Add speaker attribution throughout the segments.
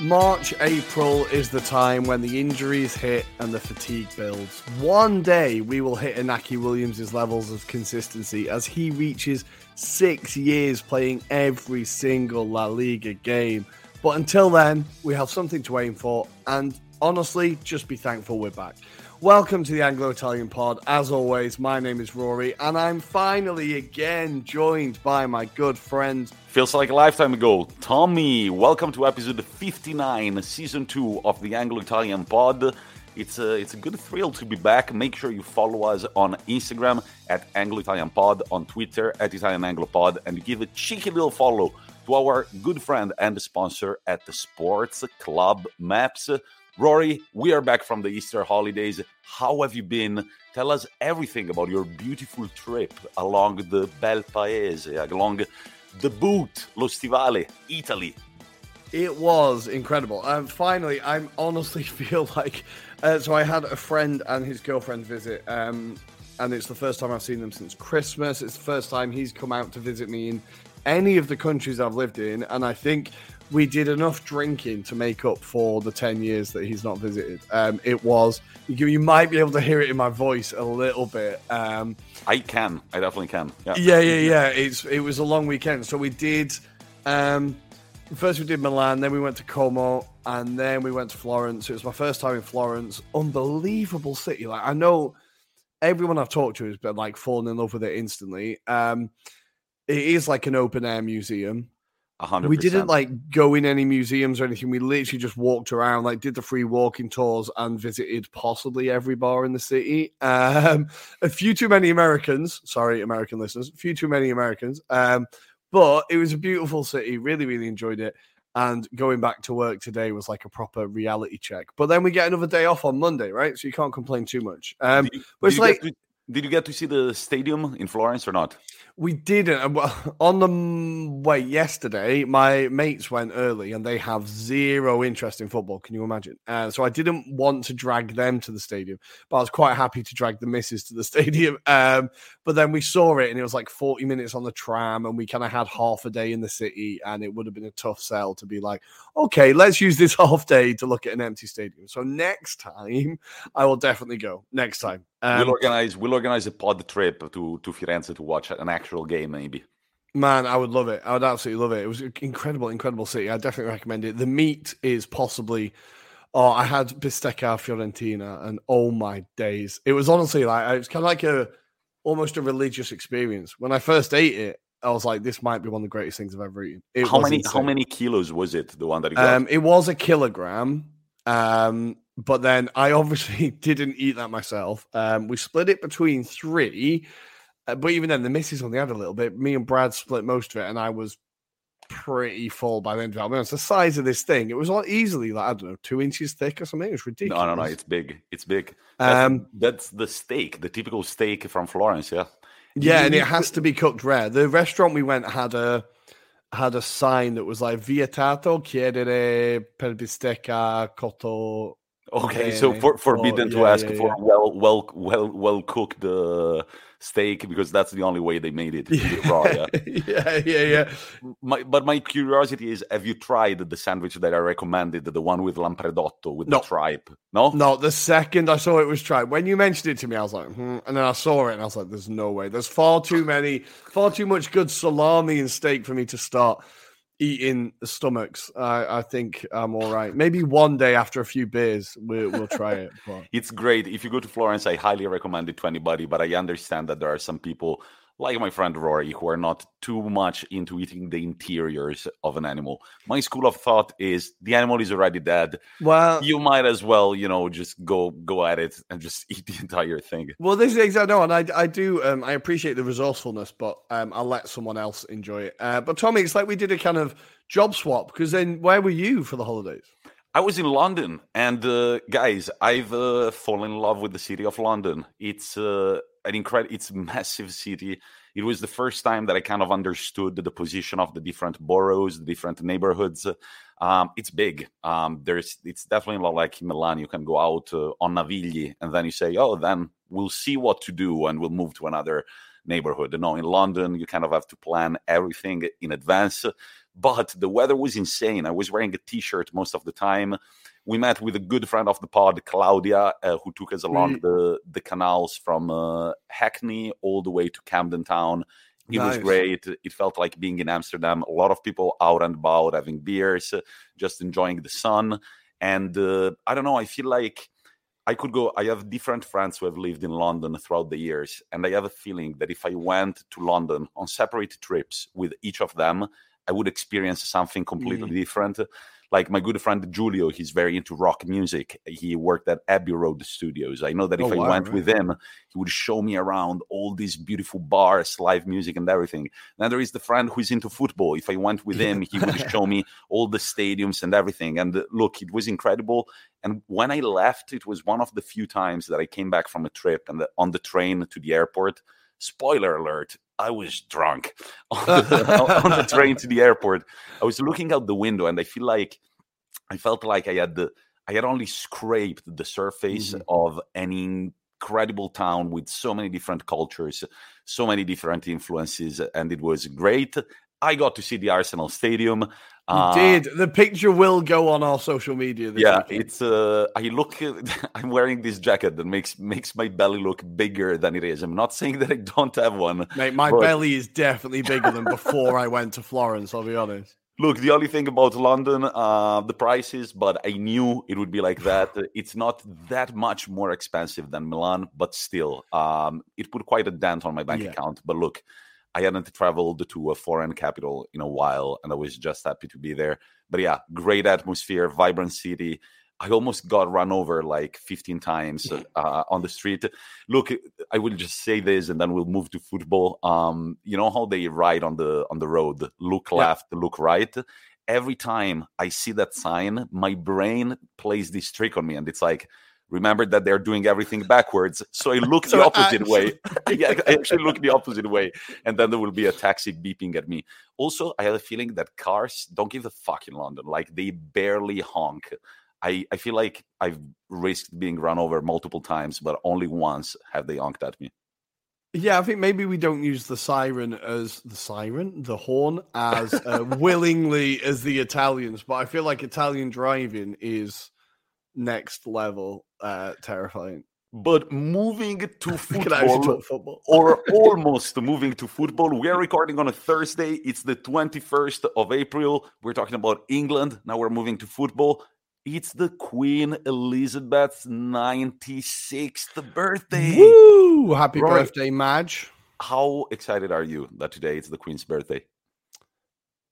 Speaker 1: March, April is the time when the injuries hit and the fatigue builds. One day we will hit Inaki Williams' levels of consistency as he reaches six years playing every single La Liga game. But until then, we have something to aim for, and honestly, just be thankful we're back. Welcome to the Anglo Italian Pod. As always, my name is Ruairi, and I'm finally again joined by my good friend.
Speaker 2: Feels like a lifetime ago. Tommi, welcome to episode 59, season 2 of the Anglo Italian Pod. It's a, it's a good thrill to be back. Make sure you follow us on Instagram at Anglo Italian Pod, on Twitter at Italian Anglo Pod, and give a cheeky little follow to our good friend and sponsor at the Sports Club Maps. Ruairi, we are back from the Easter holidays. How have you been? Tell us everything about your beautiful trip along the Bel Paese, along the boot, Lo Stivale, Italy.
Speaker 1: It was incredible. And finally, I honestly feel like. Uh, so I had a friend and his girlfriend visit, um, and it's the first time I've seen them since Christmas. It's the first time he's come out to visit me in any of the countries I've lived in, and I think we did enough drinking to make up for the 10 years that he's not visited. Um, it was, you, you, might be able to hear it in my voice a little bit. Um,
Speaker 2: I can, I definitely can.
Speaker 1: Yeah, yeah, yeah. yeah. It's, it was a long weekend. So we did, um, first we did Milan, then we went to Como, and then we went to Florence. It was my first time in Florence. Unbelievable city. Like, I know everyone I've talked to has been like falling in love with it instantly. Um, it is like an open air museum.
Speaker 2: 100%.
Speaker 1: We didn't like go in any museums or anything. We literally just walked around, like did the free walking tours and visited possibly every bar in the city. Um, a few too many Americans, sorry, American listeners, a few too many Americans. Um, but it was a beautiful city. Really, really enjoyed it. And going back to work today was like a proper reality check. But then we get another day off on Monday, right? So you can't complain too much. Um,
Speaker 2: did you,
Speaker 1: but it's like.
Speaker 2: To, did you get to see the stadium in Florence or not?
Speaker 1: We didn't. Well, on the way yesterday, my mates went early and they have zero interest in football. Can you imagine? Uh, so I didn't want to drag them to the stadium, but I was quite happy to drag the missus to the stadium. Um, but then we saw it and it was like 40 minutes on the tram and we kind of had half a day in the city and it would have been a tough sell to be like, okay, let's use this half day to look at an empty stadium. So next time I will definitely go. Next time.
Speaker 2: Um, we'll organize. We'll organize a pod trip to to Firenze to watch an actual game, maybe.
Speaker 1: Man, I would love it. I would absolutely love it. It was an incredible, incredible city. I definitely recommend it. The meat is possibly. Oh, I had bistecca fiorentina, and oh my days! It was honestly like it was kind of like a almost a religious experience. When I first ate it, I was like, "This might be one of the greatest things I've ever eaten." It
Speaker 2: how many? Insane. How many kilos was it? The one that?
Speaker 1: Um, it was a kilogram. Um, but then I obviously didn't eat that myself. Um, we split it between three, uh, but even then, the missus only had a little bit. Me and Brad split most of it, and I was pretty full by the end of it. I mean, it's the size of this thing. It was like easily like I don't know, two inches thick or something. It was ridiculous.
Speaker 2: No, no, no. It's big. It's big. That's, um, that's the steak, the typical steak from Florence. Yeah.
Speaker 1: Yeah, and it has to be cooked rare. The restaurant we went had a had a sign that was like vietato chiedere per bistecca cotto
Speaker 2: Okay, so for, forbidden oh, yeah, to ask yeah, for yeah. well, well, well, well cooked uh, steak because that's the only way they made it raw.
Speaker 1: Yeah, yeah, yeah, yeah.
Speaker 2: My, but my curiosity is: Have you tried the sandwich that I recommended, the one with lampredotto with no. the tripe? No,
Speaker 1: no. The second I saw it was tripe, when you mentioned it to me, I was like, hmm. and then I saw it, and I was like, "There's no way. There's far too many, far too much good salami and steak for me to start." Eating stomachs. I, I think I'm all right. Maybe one day after a few beers, we'll, we'll try it. But.
Speaker 2: it's great. If you go to Florence, I highly recommend it to anybody. But I understand that there are some people like my friend Ruairi, who are not too much into eating the interiors of an animal. My school of thought is the animal is already dead.
Speaker 1: Well,
Speaker 2: you might as well, you know, just go go at it and just eat the entire thing.
Speaker 1: Well, this is exactly no, and I I do um, I appreciate the resourcefulness, but um, I'll let someone else enjoy it. Uh, but Tommi, it's like we did a kind of job swap because then where were you for the holidays?
Speaker 2: I was in London, and uh, guys, I've uh, fallen in love with the city of London. It's uh, an incredible, it's massive city. It was the first time that I kind of understood the position of the different boroughs, the different neighborhoods. Um, it's big. Um, there's, it's definitely not like in Milan. You can go out uh, on Navigli and then you say, "Oh, then we'll see what to do and we'll move to another neighborhood. You know, in London, you kind of have to plan everything in advance. But the weather was insane. I was wearing a t shirt most of the time. We met with a good friend of the pod, Claudia, uh, who took us along mm. the, the canals from uh, Hackney all the way to Camden Town. It nice. was great. It felt like being in Amsterdam. A lot of people out and about having beers, just enjoying the sun. And uh, I don't know, I feel like I could go. I have different friends who have lived in London throughout the years, and I have a feeling that if I went to London on separate trips with each of them, I would experience something completely mm. different like my good friend Julio, he's very into rock music. He worked at Abbey Road Studios. I know that if oh, I went right. with him, he would show me around all these beautiful bars, live music, and everything. Then there is the friend who's into football. If I went with him, he would show me all the stadiums and everything. And uh, look, it was incredible. And when I left, it was one of the few times that I came back from a trip and the, on the train to the airport. Spoiler alert, I was drunk on the, on the, train to the airport. I was looking out the window, and I feel like I felt like I had the I had only scraped the surface mm-hmm. of an incredible town with so many different cultures, so many different influences, and it was great. I got to see the Arsenal Stadium.
Speaker 1: Uh, did. The picture will go on our social media.
Speaker 2: yeah, weekend. it's. Uh, I look. I'm wearing this jacket that makes makes my belly look bigger than it is. I'm not saying that I don't have one.
Speaker 1: Mate, my but... belly is definitely bigger than before I went to Florence. I'll be honest.
Speaker 2: Look, the only thing about London, uh, the prices, but I knew it would be like that. It's not that much more expensive than Milan, but still, um, it put quite a dent on my bank yeah. account. But look, I hadn't traveled to a foreign capital in a while, and I was just happy to be there. But yeah, great atmosphere, vibrant city. I almost got run over like 15 times uh, on the street. Look, I will just say this, and then we'll move to football. Um, you know how they ride on the on the road, look left, yeah. look right. Every time I see that sign, my brain plays this trick on me, and it's like remember that they're doing everything backwards. So I look so the opposite actually... way. yeah, I actually look the opposite way. And then there will be a taxi beeping at me. Also, I have a feeling that cars don't give a fuck in London. Like they barely honk. I, I feel like I've risked being run over multiple times, but only once have they honked at me.
Speaker 1: Yeah, I think maybe we don't use the siren as the siren, the horn, as uh, willingly as the Italians, but I feel like Italian driving is next level uh, terrifying.
Speaker 2: But moving to football, football. or almost moving to football, we are recording on a Thursday. It's the 21st of April. We're talking about England. Now we're moving to football. It's the Queen Elizabeth's 96th birthday.
Speaker 1: Woo! Happy birthday, Madge.
Speaker 2: How excited are you that today is the Queen's birthday?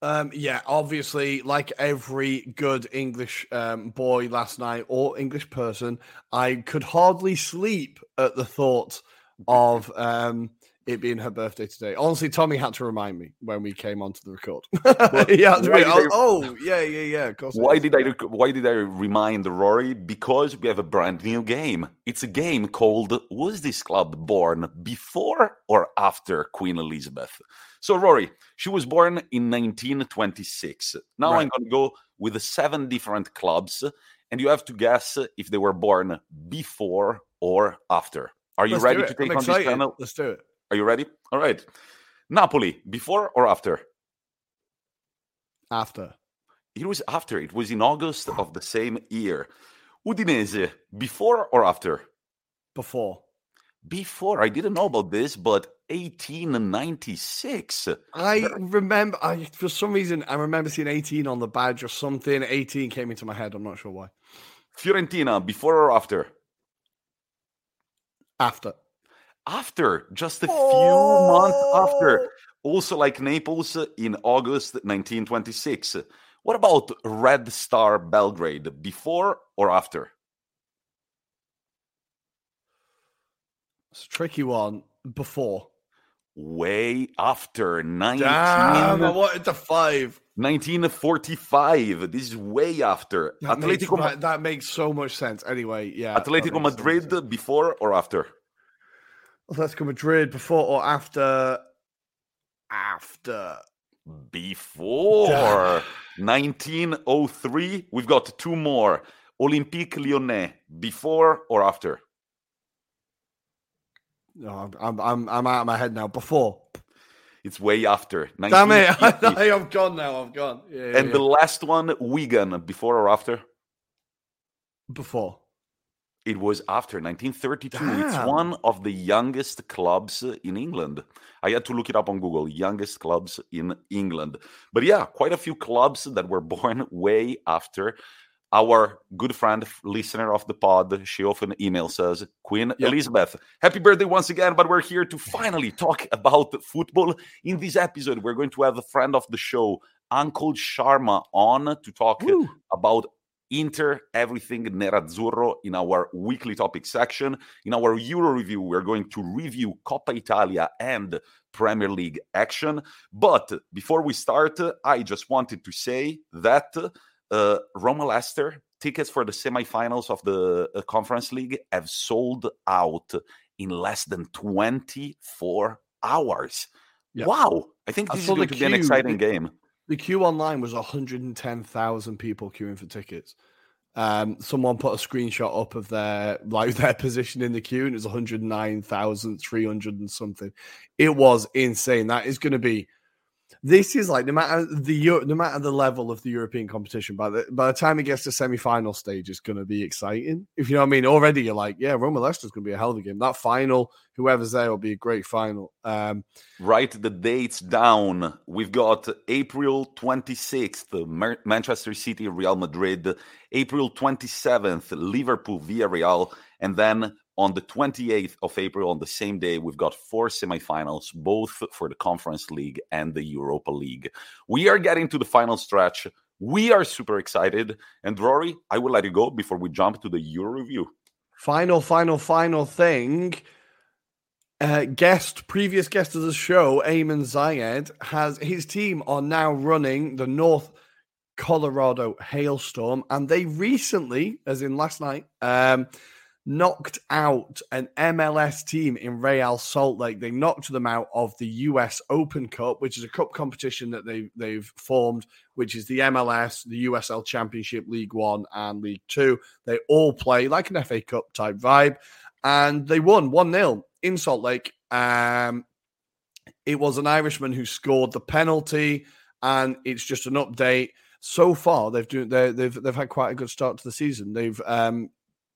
Speaker 1: Um, yeah, obviously, like every good English um, boy last night or English person, I could hardly sleep at the thought of um, it being her birthday today. Honestly, Tommi had to remind me when we came onto the record. yeah, I, oh, oh, yeah, yeah, yeah. Of course.
Speaker 2: Why did I? Why did I remind Ruairi? Because we have a brand new game. It's a game called "Was this club born before or after Queen Elizabeth?" So, Ruairi, she was born in 1926. Now right. I'm going to go with seven different clubs, and you have to guess if they were born before or after. Are you Let's ready to take I'm on excited. this panel?
Speaker 1: Let's do it.
Speaker 2: Are you ready? All right. Napoli, before or after?
Speaker 1: After.
Speaker 2: It was after. It was in August of the same year. Udinese, before or after?
Speaker 1: Before.
Speaker 2: Before. I didn't know about this, but 1896.
Speaker 1: I remember, I for some reason, I remember seeing 18 on the badge or something. 18 came into my head. I'm not sure why.
Speaker 2: Fiorentina, before or after?
Speaker 1: After.
Speaker 2: After, just a oh! few months after. Oh. Also, like Naples in August 1926. What about Red Star Belgrade, before or after?
Speaker 1: It's a tricky one. Before
Speaker 2: way after 19
Speaker 1: Damn, I wanted to five
Speaker 2: 1945 this is way after
Speaker 1: that Atletico makes, that, makes so much sense anyway yeah
Speaker 2: Atletico Madrid so before or after
Speaker 1: Atletico Madrid before or after after
Speaker 2: before 1903 we've got two more Olympique Lyonnais before or after
Speaker 1: No, I'm I'm I'm out of my head now. Before.
Speaker 2: It's way after.
Speaker 1: Damn it! I, have gone now. I've gone.
Speaker 2: Yeah, and yeah. the last one, Wigan, before or after?
Speaker 1: Before.
Speaker 2: It was after 1932. Damn. It's one of the youngest clubs in England. I had to look it up on Google. Youngest clubs in England. But yeah, quite a few clubs that were born way after our good friend, listener of the pod, she often emails us, Queen yep. Elizabeth. Happy birthday once again, but we're here to finally talk about football. In this episode, we're going to have a friend of the show, Uncle Sharma, on to talk Woo. about Inter, everything Nerazzurro in our weekly topic section. In our Euro review, we're going to review Coppa Italia and Premier League action. But before we start, I just wanted to say that uh, Roma Leicester tickets for the semifinals of the uh, Conference League have sold out in less than 24 hours. Yep. Wow. I think this I is going to be an exciting game.
Speaker 1: The queue online was 110,000 people queuing for tickets. Um, someone put a screenshot up of their like their position in the queue, and it was 109,300 and something. It was insane. That is going to be this is like no matter the no matter the level of the European competition, by the by the time it gets to semi final stage, it's going to be exciting. If you know what I mean. Already, you're like, yeah, Roma Leicester's going to be a hell of a game. That final, whoever's there, will be a great final. Um,
Speaker 2: Write the dates down. We've got April 26th, Manchester City, Real Madrid. April 27th, Liverpool, Villarreal, and then on the 28th of April, on the same day, we've got four semifinals, both for the Conference League and the Europa League. We are getting to the final stretch. We are super excited. And Ruairi, I will let you go before we jump to the Euro review.
Speaker 1: Final, final, final thing. Uh, guest, previous guest of the show, Ayman Zayed, has his team are now running the North Colorado Hailstorm, and they recently, as in last night, um, knocked out an MLS team in Real Salt Lake. They knocked them out of the US Open Cup, which is a cup competition that they they've formed, which is the MLS, the USL Championship, League One, and League Two. They all play like an FA Cup type vibe, and they won one 0 in Salt Lake. Um, it was an Irishman who scored the penalty, and it's just an update. So far, they've do, they've they've had quite a good start to the season. They've um,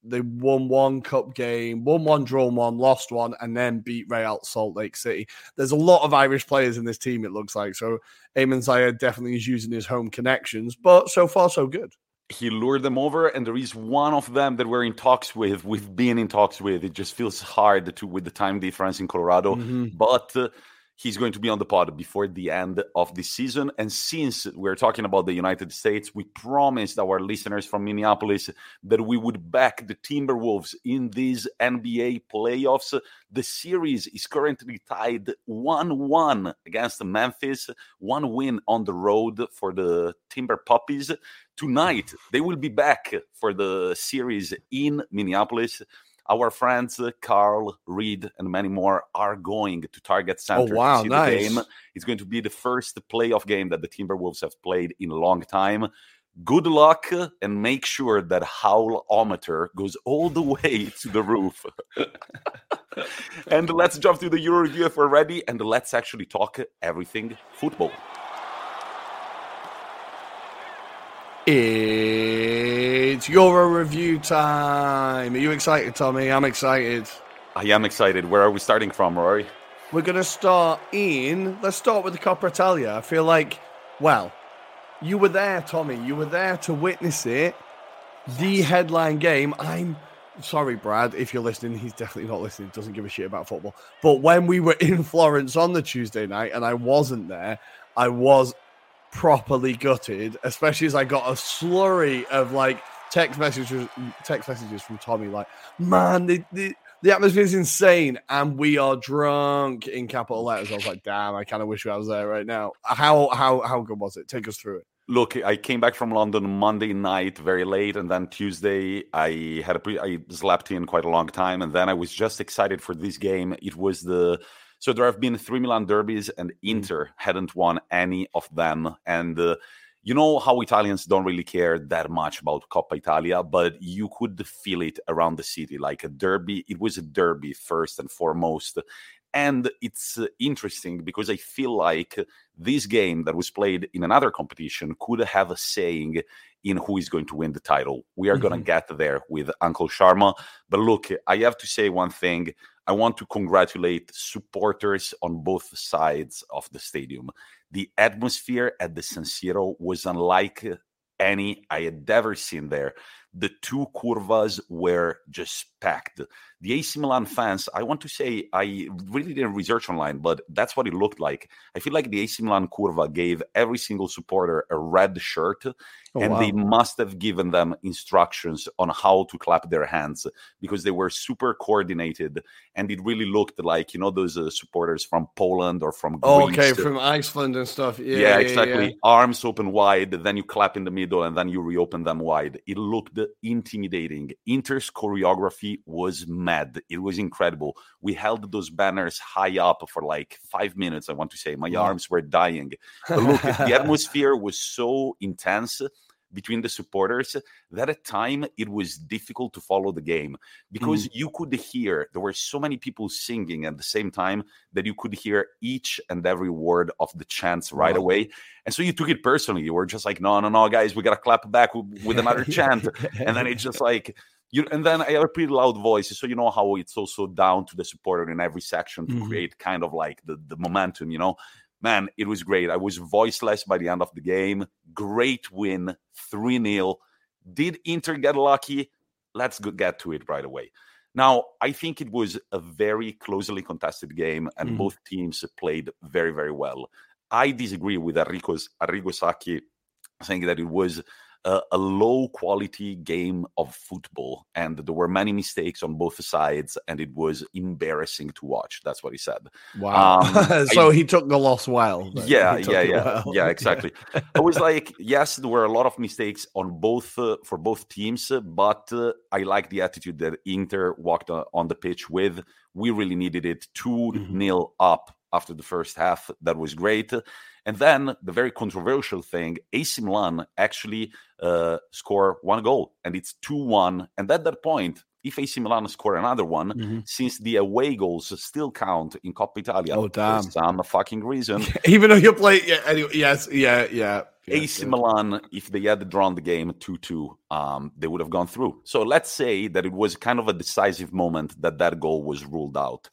Speaker 1: they won one cup game, won one, drawn one, lost one, and then beat Real Salt Lake City. There's a lot of Irish players in this team, it looks like. So Ayman Zayed definitely is using his home connections, but so far, so good.
Speaker 2: He lured them over, and there is one of them that we're in talks with. We've been in talks with. It just feels hard to with the time difference in Colorado, mm-hmm. but. Uh, he's going to be on the pod before the end of the season. And since we're talking about the United States, we promised our listeners from Minneapolis that we would back the Timberwolves in these NBA playoffs. The series is currently tied 1 1 against Memphis, one win on the road for the Timber Puppies. Tonight, they will be back for the series in Minneapolis our friends uh, Carl, Reed, and many more are going to Target oh, Center.
Speaker 1: Oh wow, nice!
Speaker 2: game. It's going to be the first playoff game that the Timberwolves have played in a long time. Good luck and make sure that howlometer goes all the way to the roof. and let's jump to the Euro review if we're ready, and let's actually talk everything football.
Speaker 1: Eh, It's Euro review time. Are you excited, Tommi? I'm excited.
Speaker 2: I am excited. Where are we starting from, Ruairi?
Speaker 1: We're going to start in. Let's start with the Coppa Italia. I feel like, well, you were there, Tommi. You were there to witness it. The headline game. I'm sorry, Brad, if you're listening. He's definitely not listening. Doesn't give a shit about football. But when we were in Florence on the Tuesday night and I wasn't there, I was properly gutted, especially as I got a slurry of like text messages, text messages from Tommi, like, "Man, the the, the atmosphere is insane, and we are drunk." In capital letters, I was like, "Damn, I kind of wish I was there right now." How how how good was it? Take us through it.
Speaker 2: Look, I came back from London Monday night very late, and then Tuesday I had a pre- I slept in quite a long time, and then I was just excited for this game. It was the so there have been three Milan derbies, and mm. Inter hadn't won any of them. And uh, you know how Italians don't really care that much about Coppa Italia, but you could feel it around the city like a derby. It was a derby first and foremost. And it's uh, interesting because I feel like this game that was played in another competition could have a saying in who is going to win the title. We are mm-hmm. going to get there with Uncle Sharma. But look, I have to say one thing. I want to congratulate supporters on both sides of the stadium. The atmosphere at the San Siro was unlike any I had ever seen there the two curvas were just packed. The AC Milan fans, I want to say, I really didn't research online, but that's what it looked like. I feel like the AC Milan curva gave every single supporter a red shirt, oh, and wow. they must have given them instructions on how to clap their hands because they were super coordinated, and it really looked like you know those uh, supporters from Poland or from
Speaker 1: oh, okay, from Iceland and stuff. Yeah,
Speaker 2: yeah exactly. Yeah. Arms open wide, then you clap in the middle, and then you reopen them wide. It looked intimidating. Inter's choreography was mad. It was incredible. We held those banners high up for like five minutes. I want to say my yeah. arms were dying. But look, the atmosphere was so intense between the supporters that at time it was difficult to follow the game because mm. you could hear there were so many people singing at the same time that you could hear each and every word of the chants right wow. away and so you took it personally you were just like no no no guys we gotta clap back with, with another chant and then it's just like you and then I have a pretty loud voice, so you know how it's also down to the supporter in every section to mm-hmm. create kind of like the, the momentum, you know man, it was great. I was voiceless by the end of the game. Great win, 3 0. Did Inter get lucky? Let's get to it right away. Now, I think it was a very closely contested game, and mm. both teams played very, very well. I disagree with Arrigo's, Arrigo Sacchi saying that it was a, a, low quality game of football and there were many mistakes on both sides and it was embarrassing to watch that's what he said.
Speaker 1: Wow. Um, so I, he took the loss well
Speaker 2: yeah yeah yeah. well. yeah exactly. I was like yes there were a lot of mistakes on both uh, for both teams but uh, i like the attitude that inter walked uh, on the pitch with. We really needed it. 2 mm-hmm. nil up after the first half that was great and then the very controversial thing, AC Milan actually uh, score one goal, and it's two one. And at that point, if AC Milan score another one, mm-hmm. since the away goals still count in Coppa Italia,
Speaker 1: oh damn,
Speaker 2: for some fucking reason,
Speaker 1: even though you play, yeah, anyway, yes, yeah, yeah.
Speaker 2: AC Milan, if they had drawn the game 2 2, um, they would have gone through. So let's say that it was kind of a decisive moment that that goal was ruled out.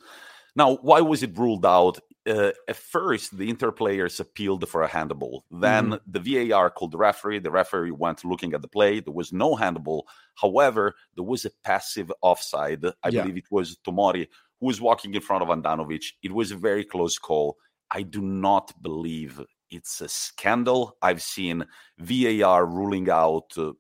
Speaker 2: Now, why was it ruled out? uh, at first the Inter players appealed for a handball. Then mm. the VAR called the referee. The referee went looking at the play. There was no handball. However, there was a passive offside. I yeah. believe it was Tomori who was walking in front of Handanovic. It was a very close call. I do not believe it's a scandal. I've seen VAR ruling out uh,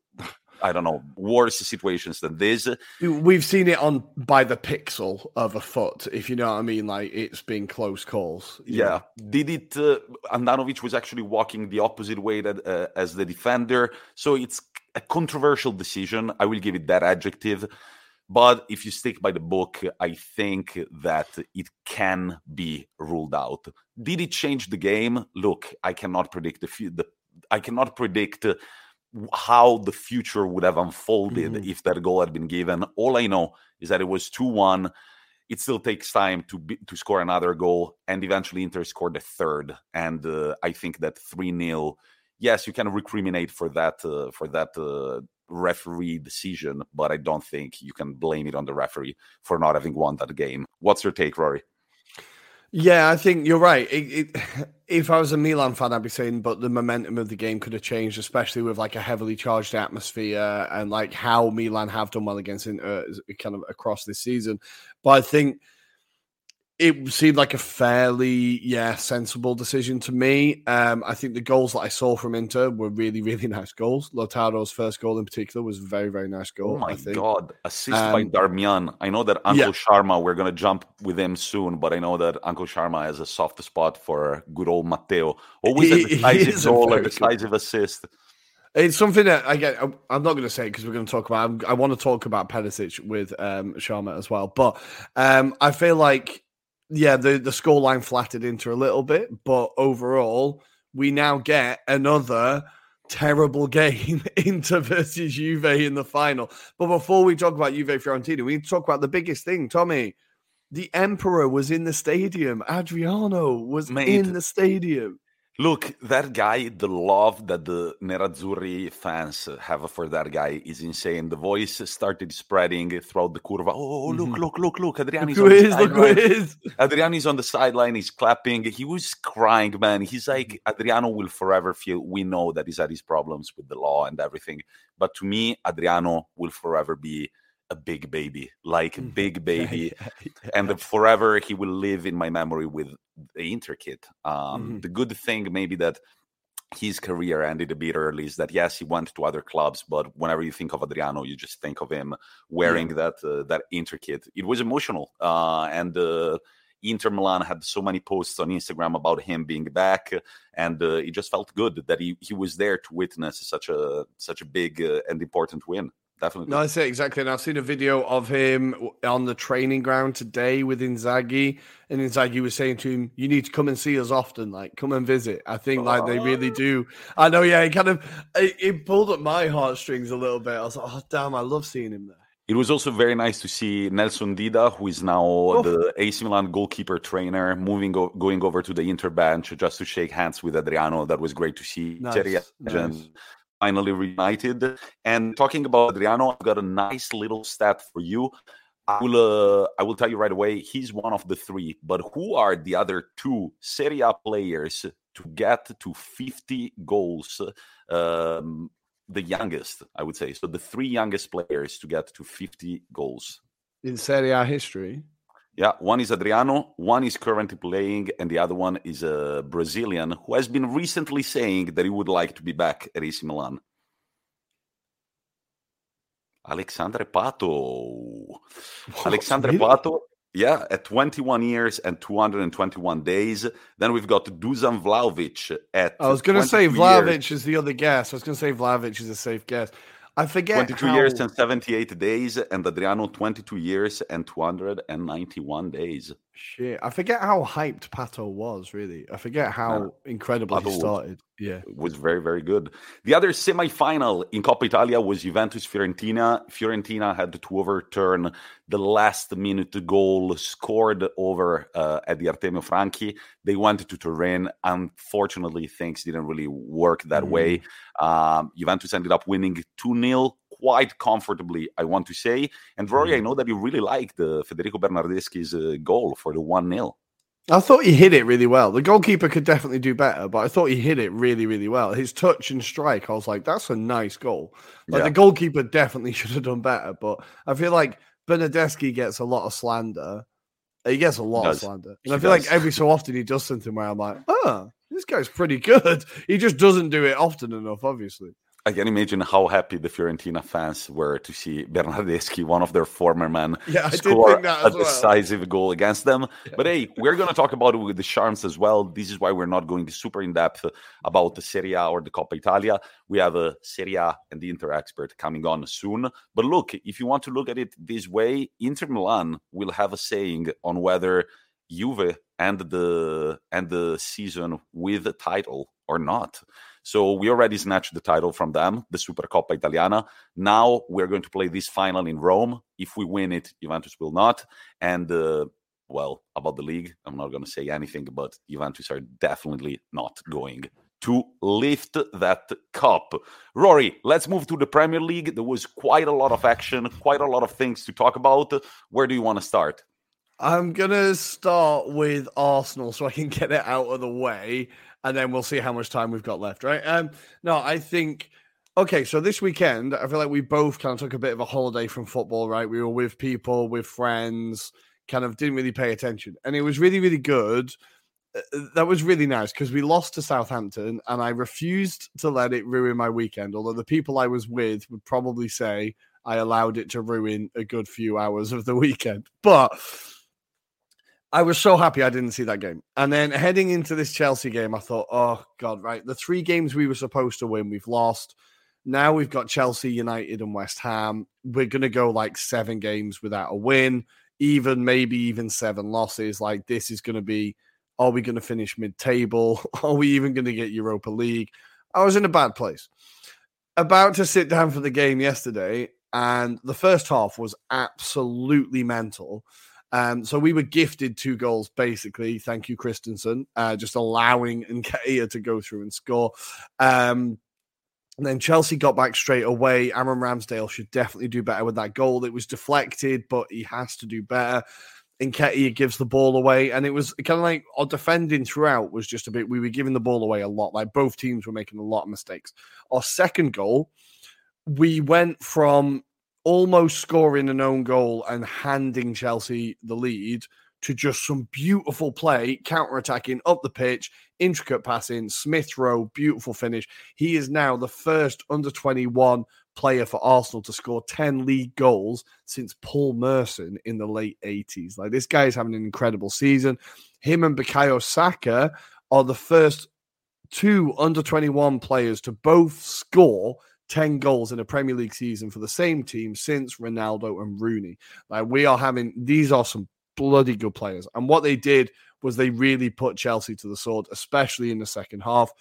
Speaker 2: I don't know, worse situations than this.
Speaker 1: We've seen it on by the pixel of a foot, if you know what I mean. Like it's been close calls.
Speaker 2: Yeah. Know? Did it? Uh, Handanovic was actually walking the opposite way that, uh, as the defender. So it's a controversial decision. I will give it that adjective. But if you stick by the book, I think that it can be ruled out. Did it change the game? Look, I cannot predict the, the I cannot predict how the future would have unfolded mm-hmm. if that goal had been given. All I know is that it was 2 1. It still takes time to be, to score another goal, and eventually Inter scored a third. And uh, I think that 3 0, yes, you can recriminate for that, uh, for that uh, referee decision, but I don't think you can blame it on the referee for not having won that game. What's your take, Ruairi?
Speaker 1: Yeah, I think you're right. It, it, if I was a Milan fan, I'd be saying, but the momentum of the game could have changed, especially with like a heavily charged atmosphere and like how Milan have done well against Inter kind of across this season. But I think it seemed like a fairly yeah sensible decision to me. Um, I think the goals that I saw from Inter were really really nice goals. Lautaro's first goal in particular was a very very nice goal.
Speaker 2: Oh my god, assist um, by Darmian. I know that Uncle yeah. Sharma. We're gonna jump with him soon, but I know that Uncle Sharma has a soft spot for good old Matteo. Always a decisive goal or decisive good. assist.
Speaker 1: It's something that I get. I'm not going to say because we're going to talk about. i want to talk about Perisic with um, Sharma as well, but um, I feel like yeah, the the scoreline flattered Inter a little bit, but overall, we now get another terrible game Inter versus Juve in the final. But before we talk about Juve Fiorentina, we need to talk about the biggest thing, Tommi. The Emperor was in the stadium. Adriano was Mate, in the stadium.
Speaker 2: Look, that guy, the love that the Nerazzurri fans have for that guy is insane. The voice started spreading throughout the curva. Oh, look, mm-hmm. look, look, look. Adriani's
Speaker 1: look on the who is.
Speaker 2: Adriano's on the sideline. He's clapping. He was crying, man. He's like, Adriano will forever feel, we know that he's had his problems with the law and everything. But to me, Adriano will forever be a big baby, like mm-hmm. big baby, yeah, yeah, yeah. and forever he will live in my memory with the Inter kit. Um, mm-hmm. The good thing, maybe that his career ended a bit early is that yes, he went to other clubs, but whenever you think of Adriano, you just think of him wearing that uh, that Inter kit. It was emotional, uh, and. Uh, Inter Milan had so many posts on Instagram about him being back, and uh, it just felt good that he, he was there to witness such a such a big uh, and important win definitely.
Speaker 1: No, I say exactly. And I've seen a video of him on the training ground today with Inzaghi, and Inzaghi was saying to him, "You need to come and see us often. Like, come and visit." I think like they really oh. do. I know. Yeah, he kind of it, it pulled up my heartstrings a little bit. I was like, "Oh, damn! I love seeing him there."
Speaker 2: It was also very nice to see Nelson Dida, who is now oh. the AC Milan goalkeeper trainer, moving going over to the Inter bench just to shake hands with Adriano. That was great to see. Nice. nice finally reunited. And talking about Adriano, I've got a nice little stat for you. I will uh, I will tell you right away. He's one of the three, but who are the other two Serie A players to get to 50 goals? Um, the youngest, I would say. So the three youngest players to get to 50 goals
Speaker 1: in Serie A history.
Speaker 2: Yeah, one is Adriano, one is currently playing, and the other one is a Brazilian who has been recently saying that he would like to be back at AC Milan. Alexandre Pato. Alexandre really? Pato, yeah, at 21 years and 221 days. Then we've got Dusan Vlahovic at.
Speaker 1: I was going to say Vlahovic years. is the other guess. I was going to say Vlahovic is a safe guess. I forget
Speaker 2: 22 how... years and 78 days, and Adriano 22 years and 291 days.
Speaker 1: Shit, I forget how hyped Pato was. Really, I forget how yeah. incredible Pato he started. Yeah, It
Speaker 2: was very very good. The other semi-final in Coppa Italia was Juventus Fiorentina. Fiorentina had to overturn the last minute goal scored over uh, at the Artemio Franchi. They went to Turin. Unfortunately, things didn't really work that mm. way. Um, Juventus ended up winning two 0 quite comfortably, I want to say. And Ruairi. I know that you really liked uh, Federico Bernardeschi's uh, goal for the 1 0.
Speaker 1: I thought he hit it really well. The goalkeeper could definitely do better, but I thought he hit it really, really well. His touch and strike, I was like, that's a nice goal. Like yeah. the goalkeeper definitely should have done better, but I feel like Bernardeschi gets a lot of slander. He gets a lot of slander. And I feel does. like every so often he does something where I'm like, oh, this guy's pretty good. He just doesn't do it often enough, obviously.
Speaker 2: I can imagine how happy the Fiorentina fans were to see Bernardeschi, one of their former men,
Speaker 1: yeah,
Speaker 2: score a
Speaker 1: well.
Speaker 2: decisive goal against them. Yeah. But hey, we're going to talk about it with the charms as well. This is why we're not going super in depth about the Serie A or the Coppa Italia. We have a Serie A and the Inter expert coming on soon. But look, if you want to look at it this way, Inter Milan will have a saying on whether Juve and the and the season with the title or not. So we already snatched the title from them, the Supercoppa Italiana. Now we're going to play this final in Rome. If we win it, Juventus will not. And uh, well, about the league, I'm not going to say anything, but Juventus are definitely not going to lift that cup. Ruairi, let's move to the Premier League. There was quite a lot of action, quite a lot of things to talk about. Where do you want to start?
Speaker 1: I'm going to start with Arsenal so I can get it out of the way and then we'll see how much time we've got left, right? Um, no, I think okay. So this weekend, I feel like we both kind of took a bit of a holiday from football, right? We were with people, with friends, kind of didn't really pay attention, and it was really, really good. Uh, uh, that was really nice because we lost to Southampton, and I refused to let it ruin my weekend. Although the people I was with would probably say I allowed it to ruin a good few hours of the weekend, but I was so happy I didn't see that game. And then heading into this Chelsea game, I thought, oh, God, right. The three games we were supposed to win, we've lost. Now we've got Chelsea, United, and West Ham. We're going to go like seven games without a win, even maybe even seven losses. Like, this is going to be are we going to finish mid table? Are we even going to get Europa League? I was in a bad place. About to sit down for the game yesterday, and the first half was absolutely mental. Um, so we were gifted two goals, basically. Thank you, Christensen, uh, just allowing Nketiah to go through and score. Um, and then Chelsea got back straight away. Aaron Ramsdale should definitely do better with that goal. It was deflected, but he has to do better. Nketiah gives the ball away, and it was kind of like our defending throughout was just a bit. We were giving the ball away a lot. Like both teams were making a lot of mistakes. Our second goal, we went from almost scoring an own goal and handing Chelsea the lead to just some beautiful play, counter attacking up the pitch, intricate passing, Smith Rowe, beautiful finish. He is now the first under 21 player for Arsenal to score 10 league goals since Paul Merson in the late 80s. Like this guy is having an incredible season. Him and Bukayo Saka are the first two under 21 players to both score 10 goals in a Premier League season for the same team since Ronaldo and Rooney. Like we are having these are some bloody good players. And what they did was they really put Chelsea to the sword, especially in the second half.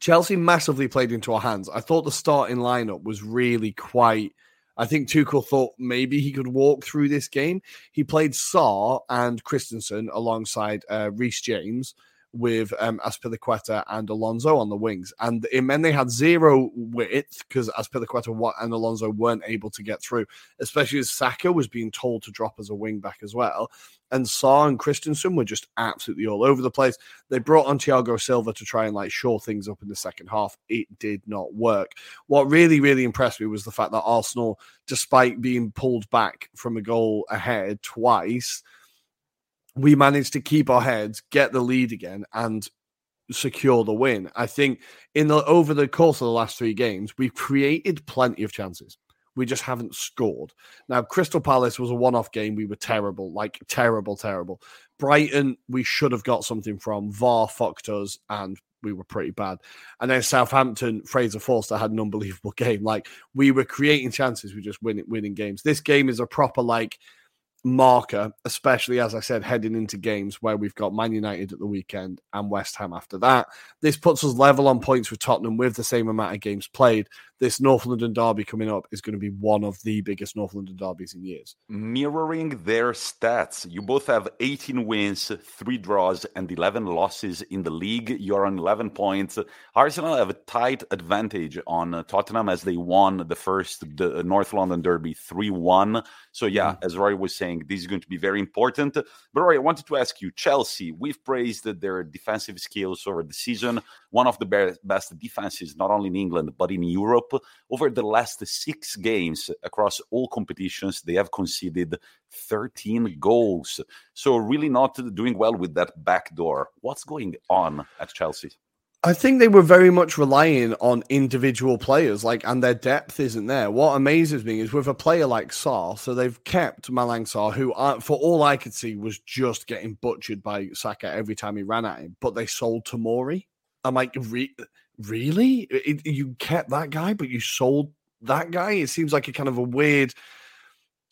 Speaker 1: Chelsea massively played into our hands. I thought the starting lineup was really quite. I think Tuchel thought maybe he could walk through this game. He played Sarr and Christensen alongside uh, Reece James with um, Azpilicueta and Alonso on the wings. And it meant they had zero width because Azpilicueta and Alonso weren't able to get through, especially as Saka was being told to drop as a wing back as well. And Sarr and Christensen were just absolutely all over the place. They brought on Thiago Silva to try and like shore things up in the second half. It did not work. What really, really impressed me was the fact that Arsenal, despite being pulled back from a goal ahead twice, we managed to keep our heads, get the lead again, and secure the win. I think in the over the course of the last three games, we've created plenty of chances. We just haven't scored. Now, Crystal Palace was a one-off game. We were terrible, like terrible, terrible. Brighton, we should have got something from. VAR fucked us, and we were pretty bad. And then Southampton, Fraser Forster had an unbelievable game. Like we were creating chances, we just winning winning games. This game is a proper like marker, especially as I said, heading into games where we've got Man United at the weekend and West Ham after that. This puts us level on points with Tottenham with the same amount of games played. This North London derby coming up is going to be one of the biggest North London derbies in years.
Speaker 2: Mirroring their stats, you both have 18 wins, three draws, and 11 losses in the league. You're on 11 points. Arsenal have a tight advantage on uh, Tottenham as they won the first the North London derby 3 1. So, yeah, mm. as Roy was saying, this is going to be very important. But, Roy, I wanted to ask you Chelsea, we've praised their defensive skills over the season one of the best defenses, not only in England, but in Europe. Over the last six games across all competitions, they have conceded 13 goals. So, really not doing well with that back door. What's going on at Chelsea?
Speaker 1: I think they were very much relying on individual players, like, and their depth isn't there. What amazes me is with a player like Sarr, so they've kept Malang Sarr, who, uh, for all I could see, was just getting butchered by Saka every time he ran at him, but they sold Tomori. I'm like, Re- really? It, you kept that guy, but you sold that guy? It seems like a kind of a weird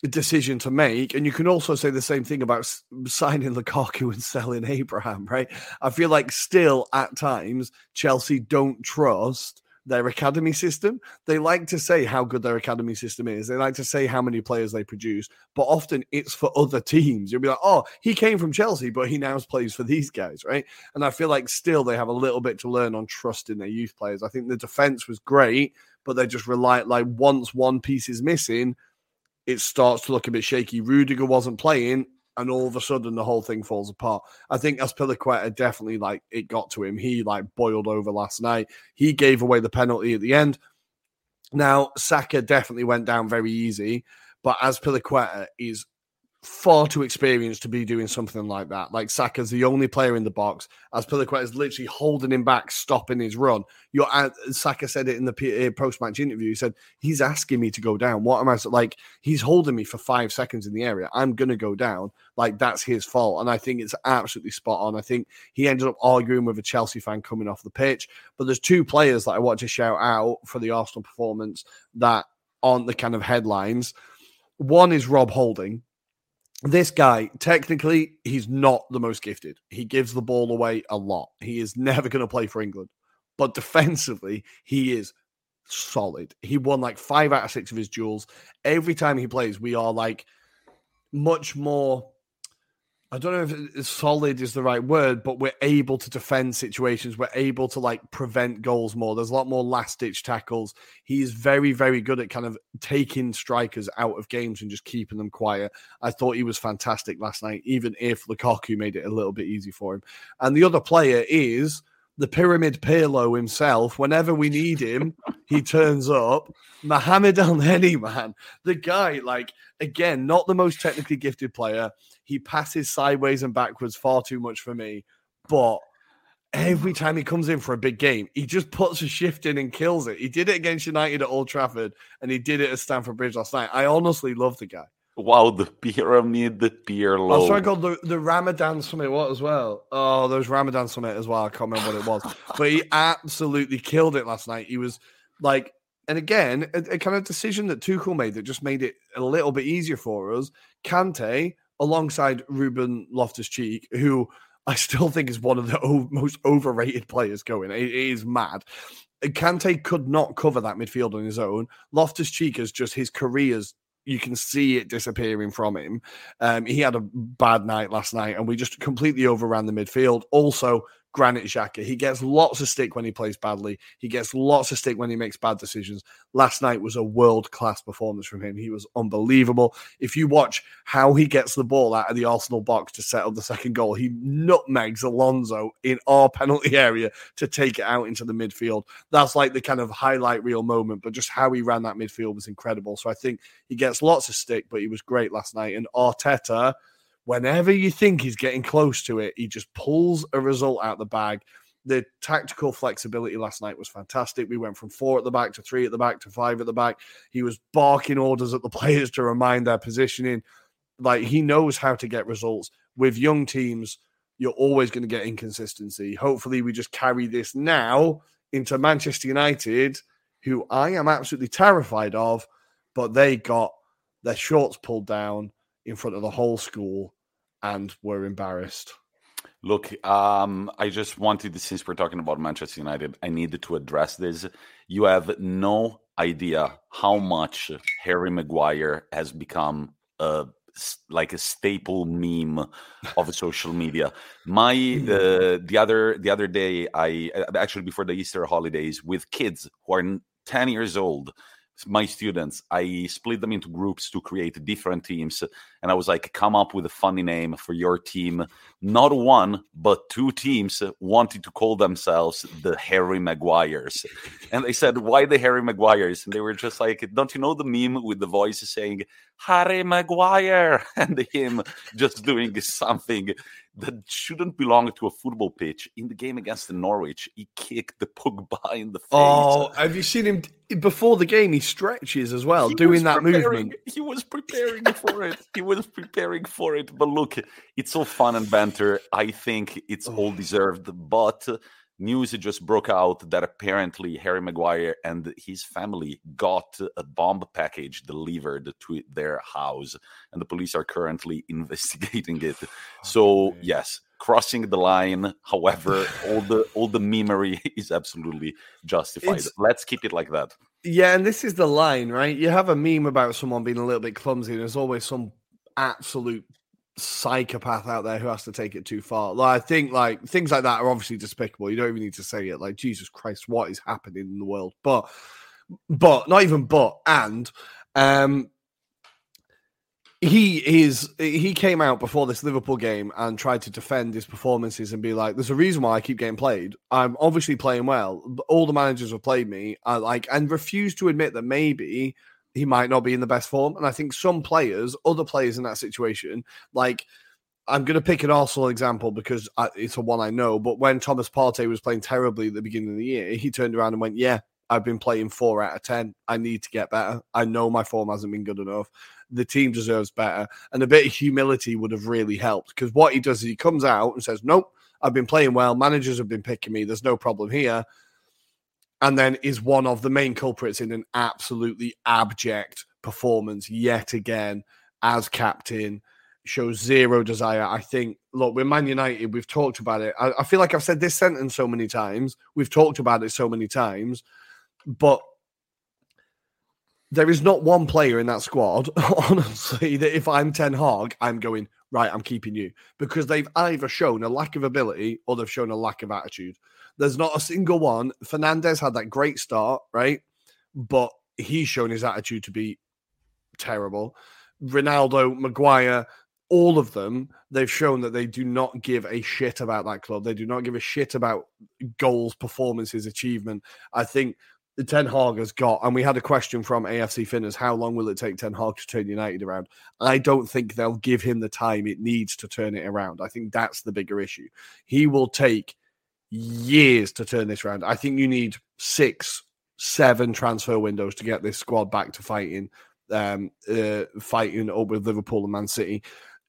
Speaker 1: decision to make. And you can also say the same thing about signing Lukaku and selling Abraham, right? I feel like still at times Chelsea don't trust their academy system. They like to say how good their academy system is. They like to say how many players they produce, but often it's for other teams. You'll be like, oh, he came from Chelsea, but he now plays for these guys, right? And I feel like still they have a little bit to learn on trusting their youth players. I think the defense was great, but they just rely like once one piece is missing, it starts to look a bit shaky. Rudiger wasn't playing and all of a sudden the whole thing falls apart. I think Azpilicueta definitely like it got to him. He like boiled over last night. He gave away the penalty at the end. Now Saka definitely went down very easy, but Azpilicueta is far too experienced to be doing something like that. Like Saka's the only player in the box. Azpilicueta is literally holding him back, stopping his run. Your uh, Saka said it in the uh, post-match interview. He said he's asking me to go down. What am I like? He's holding me for five seconds in the area. I'm gonna go down. Like that's his fault, and I think it's absolutely spot on. I think he ended up arguing with a Chelsea fan coming off the pitch. But there's two players that I want to shout out for the Arsenal performance that aren't the kind of headlines. One is Rob Holding this guy, technically, he's not the most gifted. He gives the ball away a lot. He is never going to play for England. but defensively, he is solid. He won like five out of six of his duels. Every time he plays, we are like much more. I don't know if solid is the right word, but we're able to defend situations. We're able to like prevent goals more. There's a lot more last ditch tackles. He's very, very good at kind of taking strikers out of games and just keeping them quiet. I thought he was fantastic last night, even if Lukaku made it a little bit easy for him. And the other player is the pyramid Pirlo himself. Whenever we need him, he turns up. Mohamed Elneny, man, the guy, like again, not the most technically gifted player. He passes sideways and backwards far too much for me, but every time he comes in for a big game, he just puts a shift in and kills it. He did it against United at Old Trafford, and he did it at Stamford Bridge last night. I honestly love the guy.
Speaker 2: Wow, the pyramid, the Pirlo.
Speaker 1: Oh, sorry, called the, the Ramadan Summit. What as well? Oh, those Ramadan Summit as well. I can't remember what it was, but he absolutely killed it last night. He was like, and again, a, a kind of decision that Tuchel made that just made it a little bit easier for us. Kante alongside Ruben Loftus Cheek, who I still think is one of the o- most overrated players going. It, it is mad. Kante could not cover that midfield on his own. Loftus Cheek is just his career's you can see it disappearing from him. Um, he had a bad night last night, and we just completely overran the midfield. Also, Granit Xhaka. He gets lots of stick when he plays badly. He gets lots of stick when he makes bad decisions. Last night was a world class performance from him. He was unbelievable. If you watch how he gets the ball out of the Arsenal box to set up the second goal, he nutmegs Alonso in our penalty area to take it out into the midfield. That's like the kind of highlight reel moment, but just how he ran that midfield was incredible. So I think he gets lots of stick, but he was great last night. And Arteta whenever you think he's getting close to it, he just pulls a result out the bag. The tactical flexibility last night was fantastic. We went from four at the back to three at the back to five at the back. He was barking orders at the players to remind their positioning. Like he knows how to get results with young teams. You're always going to get inconsistency. Hopefully, we just carry this now into Manchester United, who I am absolutely terrified of, but they got their shorts pulled down in front of the whole school and were embarrassed.
Speaker 2: Look, um, I just wanted, since we're talking about Manchester United, I needed to address this. You have no idea how much Harry Maguire has become a like a staple meme of social media. My uh, the other the other day, I actually before the Easter holidays with kids who are ten years old my students i split them into groups to create different teams. And i was like come up with a funny name for your team. Not one but two teams wanted to call themselves the harry maguires. And they said why the harry maguires? And they were just like don't you know the meme with the voice saying harry maguire? And him just doing something that shouldn't belong to a football pitch. In the game against the Norwich, he kicked the Pogba in the face.
Speaker 1: Oh, have you seen him before the game? He stretches as well, he doing that movement.
Speaker 2: He was preparing for it. He was preparing for it. But look, it's all fun and banter. I think it's all deserved. But news just broke out that apparently Harry Maguire and his family got a bomb package delivered to their house, and the police are currently investigating it. Oh, so, yes, crossing the line. However, all the all the memery is absolutely justified. It's, Let's keep it like that.
Speaker 1: Yeah, and this is the line, right? You have a meme about someone being a little bit clumsy, and there's always some absolute psychopath out there who has to take it too far. Like I think like things like that are obviously despicable. You don't even need to say it. Like Jesus Christ, what is happening in the world? But but not even but and um he is he came out before this Liverpool game and tried to defend his performances and be like, "There's a reason why I keep getting played. I'm obviously playing well. All the managers have played me. I like and refused to admit that maybe he might not be in the best form. And I think some players, other players in that situation, like I'm going to pick an Arsenal example because I, it's a one I know. But when Thomas Partey was playing terribly at the beginning of the year, he turned around and went, "Yeah, I've been playing four out of ten. I need to get better. I know my form hasn't been good enough. The team deserves better." And a bit of humility would have really helped because what he does is he comes out and says, "Nope, I've been playing well. Managers have been picking me. There's no problem here." and then is one of the main culprits in an absolutely abject performance yet again as captain. shows zero desire. I think, look, we're Man United. We've talked about it. I, I, feel like I've said this sentence so many times. We've talked about it so many times, but there is not one player in that squad, honestly, that if I'm Ten Hag, I'm going, right, I'm keeping you because they've either shown a lack of ability or they've shown a lack of attitude. There's not a single one. Fernandez had that great start, right? But he's shown his attitude to be terrible. Ronaldo, Maguire, all of them, they've shown that they do not give a shit about that club. They do not give a shit about goals, performances, achievement. I think the Ten Hag has got, and we had a question from AFC Finners, how long will it take Ten Hag to turn United around? I don't think they'll give him the time it needs to turn it around. I think that's the bigger issue. He will take years to turn this around. I think you need six, seven transfer windows to get this squad back to fighting, um, uh, fighting up with Liverpool and Man City.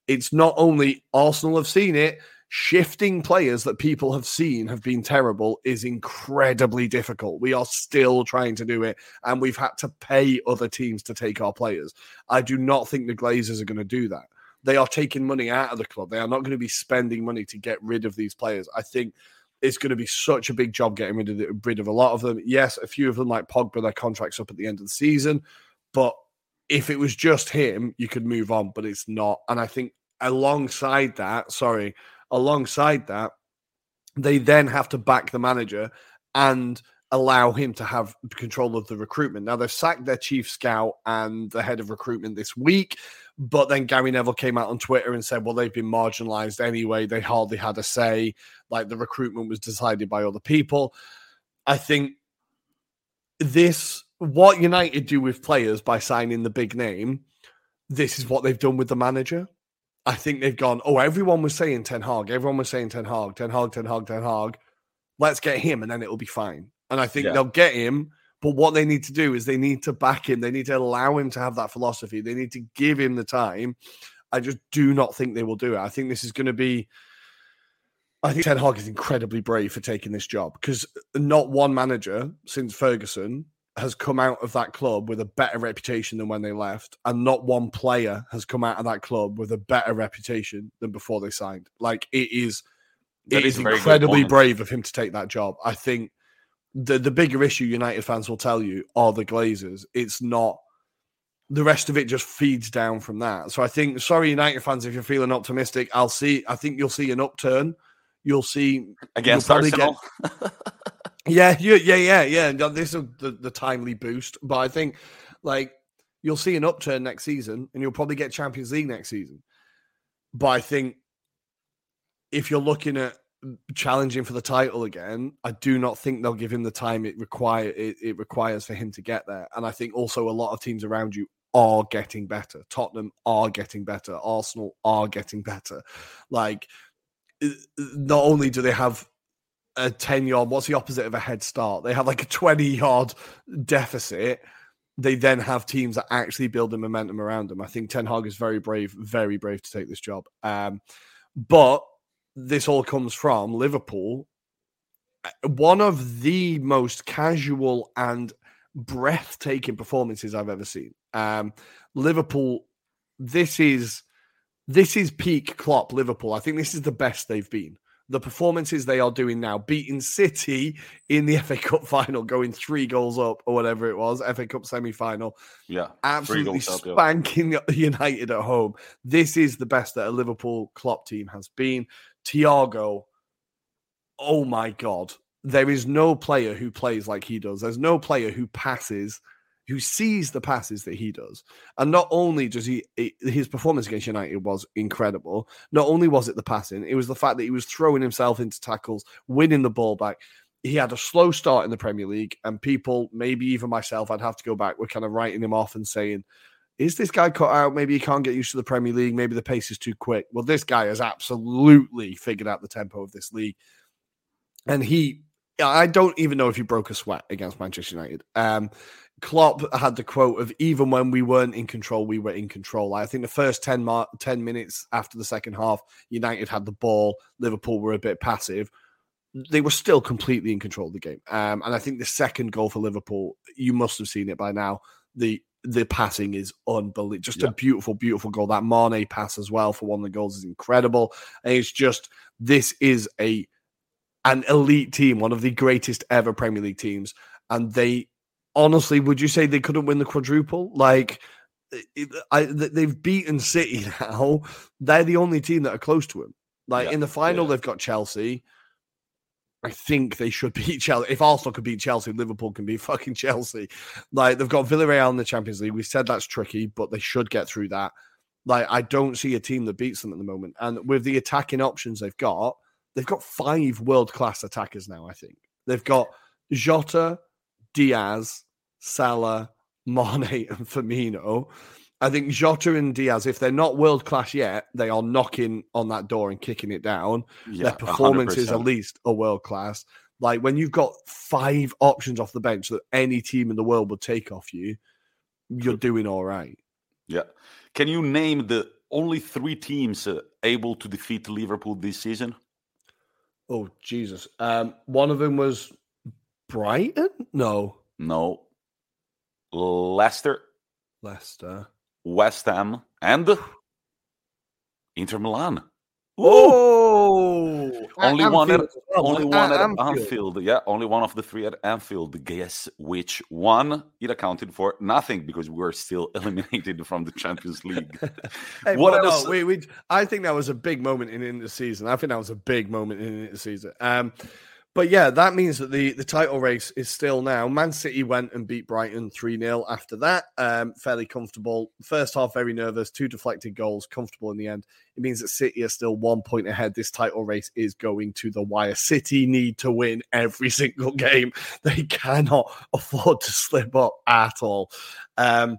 Speaker 1: It's not only Arsenal have seen it, shifting players that people have seen have been terrible is incredibly difficult. We are still trying to do it, and we've had to pay other teams to take our players. I do not think the Glazers are going to do that. They are taking money out of the club. They are not going to be spending money to get rid of these players. I think it's going to be such a big job getting rid of, the, rid of a lot of them. Yes, a few of them, like Pogba, their contracts up at the end of the season, but if it was just him, you could move on, but it's not. And I think alongside that, sorry, alongside that, they then have to back the manager and allow him to have control of the recruitment. Now they've sacked their chief scout and the head of recruitment this week, but then Gary Neville came out on Twitter and said, "Well, they've been marginalized anyway. They hardly had a say. Like the recruitment was decided by other people." I think this what United do with players by signing the big name, this is what they've done with the manager. I think they've gone, oh, everyone was saying Ten Hag. Everyone was saying Ten Hag, Ten Hag, Ten Hag, Ten Hag. Let's get him and then it'll be fine. And I think yeah. they'll get him. But what they need to do is they need to back him. They need to allow him to have that philosophy. They need to give him the time. I just do not think they will do it. I think this is going to be. I think Ten Hag is incredibly brave for taking this job because not one manager since Ferguson has come out of that club with a better reputation than when they left, and not one player has come out of that club with a better reputation than before they signed. Like it is, that it is, is incredibly brave of him to take that job. I think the the bigger issue United fans will tell you are the Glazers. It's not the rest of it just feeds down from that. So I think, sorry, United fans, if you're feeling optimistic, I'll see. I think you'll see an upturn. You'll see
Speaker 2: against Arsenal.
Speaker 1: Get, Yeah, yeah, yeah, yeah. This is the, the timely boost, but I think like you'll see an upturn next season, and you'll probably get Champions League next season. But I think if you're looking at challenging for the title again, I do not think they'll give him the time it require it, it requires for him to get there. And I think also a lot of teams around you are getting better. Tottenham are getting better. Arsenal are getting better. Like not only do they have a 10 yard, what's the opposite of a head start? They have like a 20 yard deficit. They then have teams that actually build the momentum around them. I think Ten Hag is very brave, very brave to take this job. Um, but this all comes from Liverpool, uh, one of the most casual and breathtaking performances I've ever seen. Um, Liverpool, this is this is peak Klopp Liverpool. I think this is the best they've been the performances they are doing now, beating City in the FA Cup final, going three goals up or whatever it was, FA Cup semi final.
Speaker 2: Yeah.
Speaker 1: Absolutely spanking up, yeah. United at home. This is the best that a Liverpool Klopp team has been. Thiago, oh my God. There is no player who plays like he does. There's no player who passes who sees the passes that he does. And not only does he, his performance against United was incredible. Not only was it the passing, it was the fact that he was throwing himself into tackles, winning the ball back. He had a slow start in the Premier League, and people, maybe even myself, I'd have to go back, were kind of writing him off and saying, is this guy cut out? Maybe he can't get used to the Premier League. Maybe the pace is too quick. Well, this guy has absolutely figured out the tempo of this league. And he, I don't even know if he broke a sweat against Manchester United. Um, Klopp had the quote of even when we weren't in control, we were in control. I think the first 10, mar- 10 minutes after the second half, United had the ball, Liverpool were a bit passive. They were still completely in control of the game. Um, and I think the second goal for Liverpool, you must have seen it by now. the the passing is unbelievable. Just
Speaker 2: Yeah.
Speaker 1: a beautiful, beautiful goal. That Mane pass as well for one of the goals is incredible. And it's just this is a an elite team, one of the greatest ever Premier League teams, and they honestly, would you say they couldn't win the quadruple? Like. I, they've beaten City now. They're the only team that are close to him. Like
Speaker 2: Yeah,
Speaker 1: in the final,
Speaker 2: yeah.
Speaker 1: they've got Chelsea. I think they should beat Chelsea. If Arsenal could beat Chelsea, Liverpool can beat fucking Chelsea. Like they've got Villarreal in the Champions League. We said that's tricky, but they should get through that. Like I don't see a team that beats them at the moment. And with the attacking options they've got, they've got five world class attackers now. I think they've got Jota, Diaz, Salah, Mane, and Firmino. I think Jota and Diaz, if they're not world class yet, they are knocking on that door and kicking it down
Speaker 2: Yeah,
Speaker 1: their performances
Speaker 2: 100%.
Speaker 1: at least are world class. Like when you've got five options off the bench that any team in the world would take off you, you're doing all right.
Speaker 2: Yeah. Can you name the only three teams uh, able to defeat Liverpool this season?
Speaker 1: Oh Jesus! Um, one of them was Brighton. No,
Speaker 2: No. Leicester,
Speaker 1: Leicester.
Speaker 2: West Ham, and Inter Milan. Ooh,
Speaker 1: Oh,
Speaker 2: Only one at-
Speaker 1: Anfield
Speaker 2: only one at
Speaker 1: Anfield.
Speaker 2: Anfield. Yeah, only one of the three at Anfield. Guess which one? It accounted for nothing because we were still eliminated from the Champions League.
Speaker 1: Hey,
Speaker 2: What
Speaker 1: but no,
Speaker 2: else?
Speaker 1: we, we, I think that was a big moment in, in the season. I think that was a big moment in the season. Um, but yeah, that means that the, the title race is still now. Man City went and beat Brighton 3 0 after that. Um, fairly comfortable. First half, very nervous. Two deflected goals, comfortable in the end. It means that City are still one point ahead. This title race is going to the wire. City need to win every single game. They cannot afford to slip up at all. Um,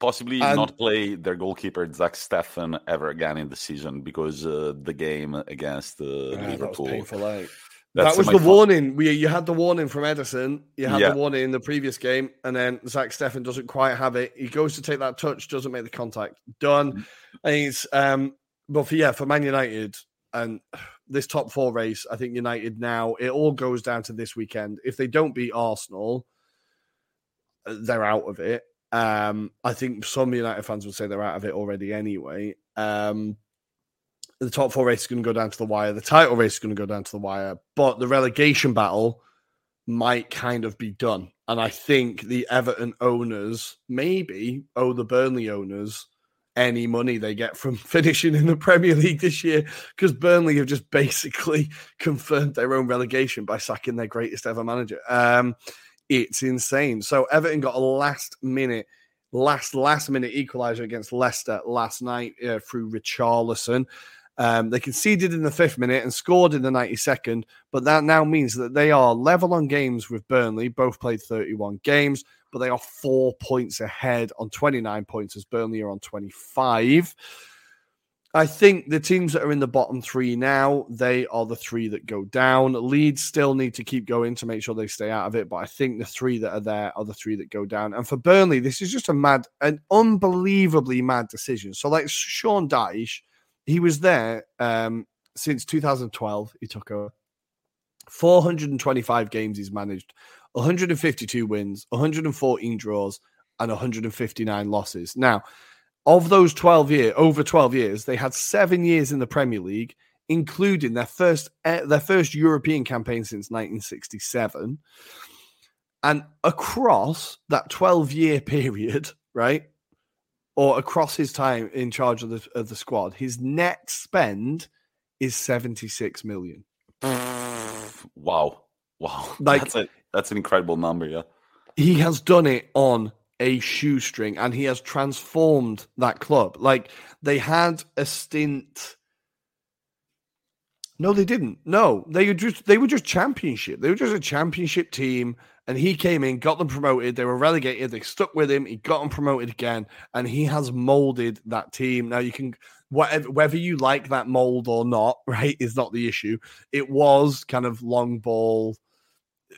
Speaker 2: Possibly
Speaker 1: And-
Speaker 2: not play their goalkeeper Zach Steffen ever again in the season because uh, the game against uh,
Speaker 1: Ah, was
Speaker 2: Liverpool. That's
Speaker 1: that was the
Speaker 2: fa-
Speaker 1: warning. We you had the warning from Ederson. You had
Speaker 2: Yeah.
Speaker 1: the warning in the previous game, and then Zach Steffen doesn't quite have it. He goes to take that touch, doesn't make the contact. Done.
Speaker 2: Mm-hmm.
Speaker 1: And it's um, but for yeah, for Man United and this top four race, I think United now it all goes down to this weekend. If they don't beat Arsenal, they're out of it. Um, I think some United fans would say they're out of it already anyway. Um, the top four race is going to go down to the wire. The title race is going to go down to the wire, but the relegation battle might kind of be done. And I think the Everton owners maybe owe the Burnley owners any money they get from finishing in the Premier League this year because Burnley have just basically confirmed their own relegation by sacking their greatest ever manager. Um, it's insane. So Everton got a last minute, last last minute equaliser against Leicester last night uh, through Richarlison. Um, they conceded in the fifth minute and scored in the 92nd, but that now means that they are level on games with Burnley. Both played 31 games, but they are four points ahead on 29 points as Burnley are on 25. I think the teams that are in the bottom three now, they are the three that go down. Leeds still need to keep going to make sure they stay out of it, but I think the three that are there are the three that go down. And for Burnley, this is just a mad, an unbelievably mad decision. So, like Sean Dyche, he was there um, since 2012. He took over 425 games he's managed, 152 wins, 114 draws, and 159 losses. Now, of those 12 year over 12 years, they had seven years in the Premier League, including their first eh, their first European campaign since 1967. And across that 12 year period, right? Or across his time in charge of the of the squad, his net spend is 76 million.
Speaker 2: Wow. Wow.
Speaker 1: Like-
Speaker 2: that's, a, that's an incredible number, yeah.
Speaker 1: he has done it on a shoestring and he has transformed that club. Like they had a stint. No, they didn't. No, they were just they were just championship. They were just a championship team, and he came in, got them promoted. They were relegated. They stuck with him. He got them promoted again, and he has molded that team. Now you can whatever whether you like that mold or not, right, is not the issue. It was kind of long ball uh,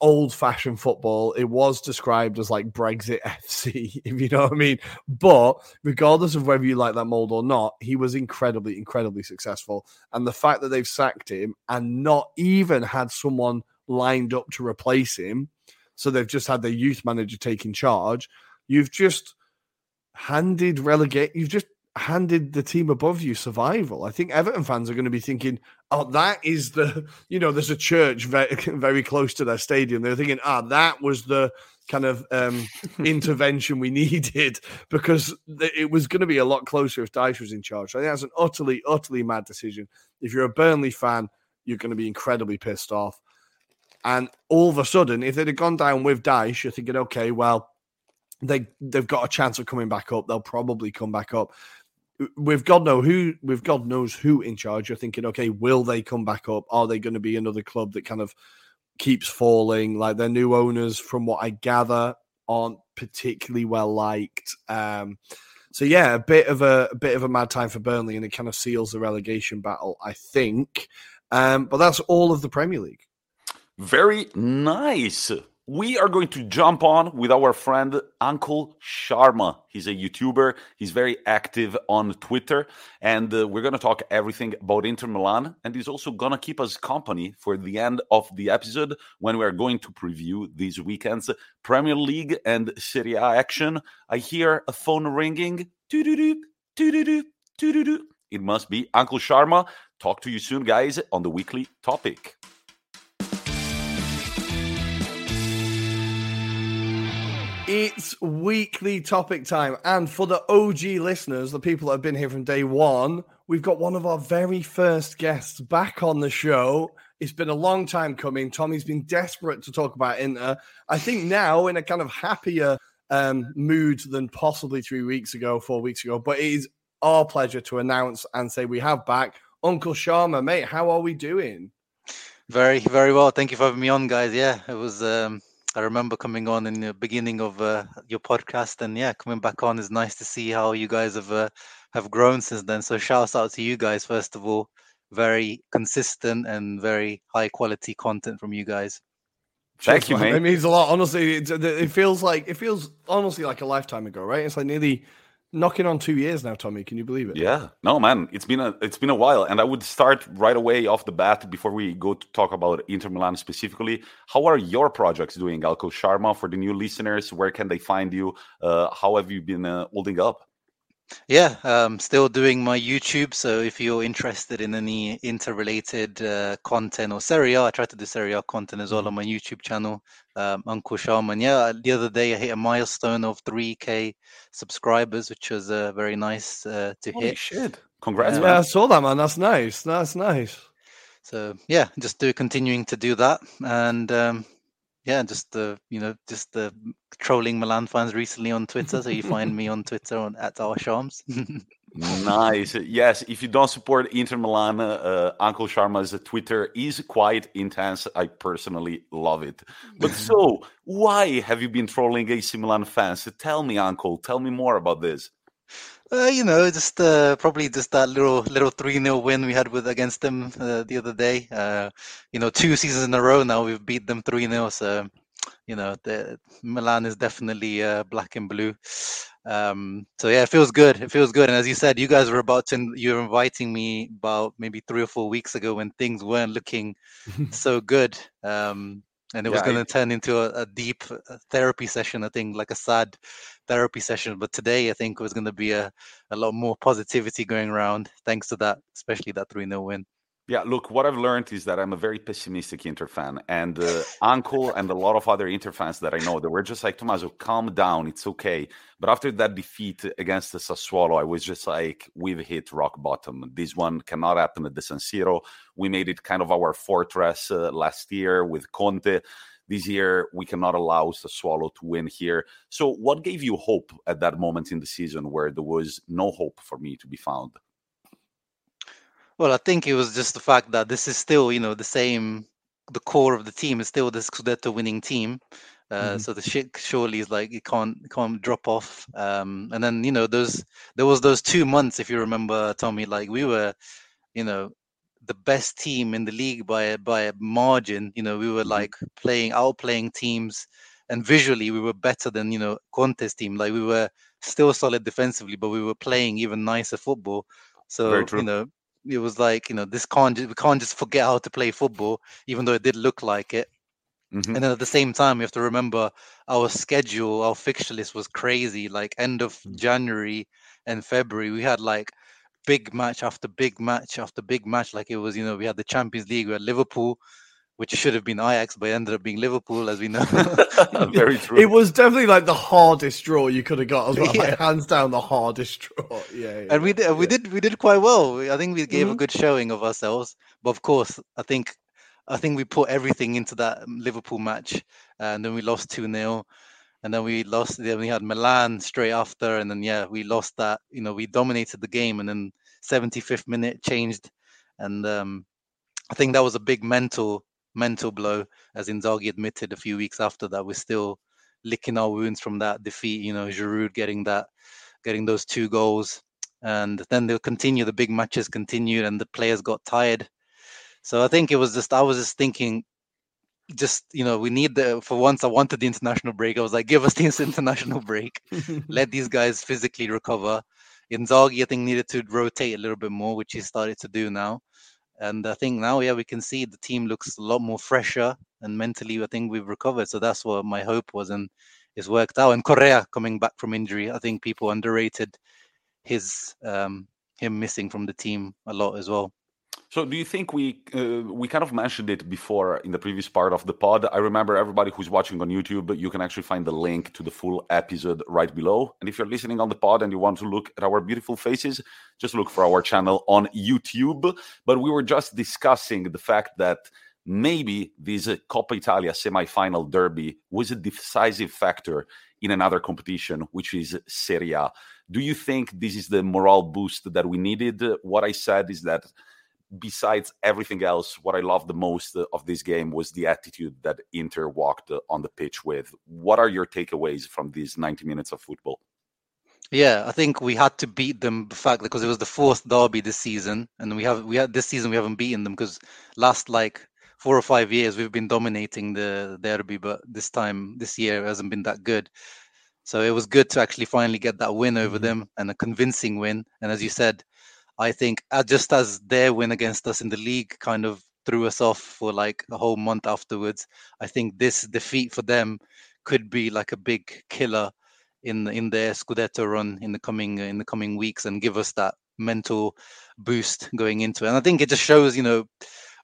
Speaker 1: old fashioned football. It was described as like Brexit FC, if you know what I mean. But regardless of whether you like that mold or not, he was incredibly, incredibly successful. And the fact that they've sacked him and not even had someone lined up to replace him so they've just had their youth manager taking charge. You've just handed relegate. You've just handed the team above you survival. I think Everton fans are going to be thinking, "Oh, that is the you know, there's a church very very close to their stadium." They're thinking, "Ah, that was the kind of um, intervention we needed because it was going to be a lot closer if Dyche was in charge." So I think that's an utterly utterly mad decision. If you're a Burnley fan, you're going to be incredibly pissed off. And all of a sudden, if they'd have gone down with Dyche, you're thinking, okay, well, they they've got a chance of coming back up. They'll probably come back up with God know who with God knows who in charge, you're thinking, okay, will they come back up? Are they going to be another club that kind of keeps falling? Like their new owners, from what I gather, aren't particularly well liked. Um, so yeah, a bit of a, a, bit of a mad time for Burnley, and it kind of seals the relegation battle, I think. Um, but that's all of the Premier League.
Speaker 2: Very nice we are going to jump on with our friend Uncle Sharma. He's a YouTuber. He's very active on Twitter, and uh, we're going to talk everything about Inter Milan. And he's also going to keep us company for the end of the episode when we are going to preview this weekend's Premier League and Serie A action. I hear a phone ringing. It must be Uncle Sharma. Talk to you soon, guys, on the weekly topic.
Speaker 1: It's weekly topic time. And for the OG listeners, the people that have been here from day one, we've got one of our very first guests back on the show. It's been a long time coming. Tommi's been desperate to talk about Inter. I think now in a kind of happier um, mood than possibly three weeks ago, four weeks ago. But it is our pleasure to announce and say we have back Uncle Sharma. Mate, how are we doing?
Speaker 3: Very, very well. Thank you for having me on, guys. Yeah, it was um, I remember coming on in the beginning of uh, your podcast, and yeah, coming back on is nice to see how you guys have uh, have grown since then. So shouts out to you guys first of all. Very consistent and very high quality content from you guys.
Speaker 2: Thank you, man.
Speaker 1: It means a lot. Honestly, it, it feels like it feels honestly like a lifetime ago, right? It's like nearly knocking on two years now, Tommi. Can you believe it?
Speaker 2: Yeah. No, man. It's been a it's been a while, and I would start right away off the bat before we go to talk about Inter Milan specifically. How are your projects doing, Uncle Sharma? For the new listeners, where can they find you? Uh, how have you been uh, holding up?
Speaker 3: Yeah, um, still doing my YouTube. So if you're interested in any interrelated uh, content or Serie A, I try to do Serie A content as well on my YouTube channel, um, Uncle Sharma. Yeah, the other day I hit a milestone of 3K subscribers, which was uh, very nice uh, to
Speaker 2: Holy
Speaker 3: hit.
Speaker 2: shit! Congrats,
Speaker 1: yeah,
Speaker 2: man.
Speaker 1: I saw that, man. That's nice. That's nice.
Speaker 3: So yeah, just do continuing to do that, and um, yeah, just the you know just the trolling Milan fans recently on Twitter. So you find me on Twitter on at our Shams.
Speaker 2: nice. Yes, if you don't support Inter Milan, uh, Uncle Sharma's Twitter is quite intense. I personally love it. But so, why have you been trolling AC Milan fans? Tell me, Uncle. Tell me more about this.
Speaker 3: Uh, you know, just uh, probably just that little little three 0 win we had with against them uh, the other day. Uh, you know, two seasons in a row now we've beat them three 0 So, you know, the Milan is definitely uh, black and blue. Um, so yeah, it feels good. It feels good. And as you said, you guys were about to you were inviting me about maybe three or four weeks ago when things weren't looking so good. Um, and it was going to turn into a, a deep uh, therapy session. I think, like a sad therapy session. But today, I think, was going to be a, a lot more positivity going around, thanks to that, especially that 3 0 win.
Speaker 2: Yeah, look, what I've learned is that I'm a very pessimistic Inter fan. And uh, Uncle and a lot of other Inter fans that I know, they were just like, Tommaso, calm down. It's okay. But after that defeat against the Sassuolo, I was just like, we've hit rock bottom. This one cannot happen at the San Siro. We made it kind of our fortress uh, last year with Conte. This year, we cannot allow Sassuolo to win here. So, what gave you hope at that moment in the season where there was no hope for me to be found?
Speaker 3: Well, I think it was just the fact that this is still, you know, the same. The core of the team is still the Scudetto winning team. Uh, mm-hmm. So the shit surely is like it can't it can't drop off. Um, and then you know those there was those two months if you remember Tommi, like we were, you know, the best team in the league by by a margin. You know, we were mm-hmm. like playing outplaying teams, and visually we were better than you know Conte's team. Like we were still solid defensively, but we were playing even nicer football. So you know, it was like you know this can't we can't just forget how to play football, even though it did look like it. Mm-hmm. And then at the same time, we have to remember our schedule, our fixture list was crazy. Like end of mm-hmm. January and February, we had like big match after big match after big match. Like it was, you know, we had the Champions League, we had Liverpool, which should have been Ajax, but ended up being Liverpool, as we know.
Speaker 2: Very true.
Speaker 1: It was definitely like the hardest draw you could have got as well. Yeah. Like, hands down, the hardest draw. Yeah, yeah
Speaker 3: and we did, we did, we did quite well. I think we gave mm-hmm. a good showing of ourselves. But of course, I think I think we put everything into that Liverpool match, and then we lost two 0 and then we lost. Then we had Milan straight after, and then yeah, we lost that. You know, we dominated the game, and then 75th minute changed, and um, I think that was a big mental mental blow, as Inzaghi admitted a few weeks after that. We're still licking our wounds from that defeat. You know, Giroud getting that, getting those two goals, and then they'll continue. The big matches continued, and the players got tired so I think it was just I was just thinking, just you know, we need the for once I wanted the international break. I was like, give us the international break, let these guys physically recover. Inzaghi, I think, needed to rotate a little bit more, which he started to do now. And I think now, yeah, we can see the team looks a lot more fresher and mentally, I think we've recovered. So that's what my hope was, and it's worked out. And Correa coming back from injury, I think people underrated his um, him missing from the team a lot as well.
Speaker 2: So, do you think we uh, we kind of mentioned it before in the previous part of the pod? I remember everybody who's watching on YouTube, you can actually find the link to the full episode right below. And if you're listening on the pod and you want to look at our beautiful faces, just look for our channel on YouTube. But we were just discussing the fact that maybe this Coppa Italia semi-final derby was a decisive factor in another competition, which is Serie A. Do you think this is the morale boost that we needed? What I said is that besides everything else, what I loved the most of this game was the attitude that Inter walked on the pitch with. What are your takeaways from these 90 minutes of football?
Speaker 3: Yeah, I think we had to beat them. The fact because it was the fourth derby this season, and we have we had this season we haven't beaten them because last like four or five years we've been dominating the derby, but this time this year hasn't been that good. So it was good to actually finally get that win over mm-hmm. them and a convincing win. And as you said, I think uh, just as their win against us in the league kind of threw us off for like a whole month afterwards, I think this defeat for them could be like a big killer in in their Scudetto run in the coming in the coming weeks and give us that mental boost going into it. And I think it just shows, you know,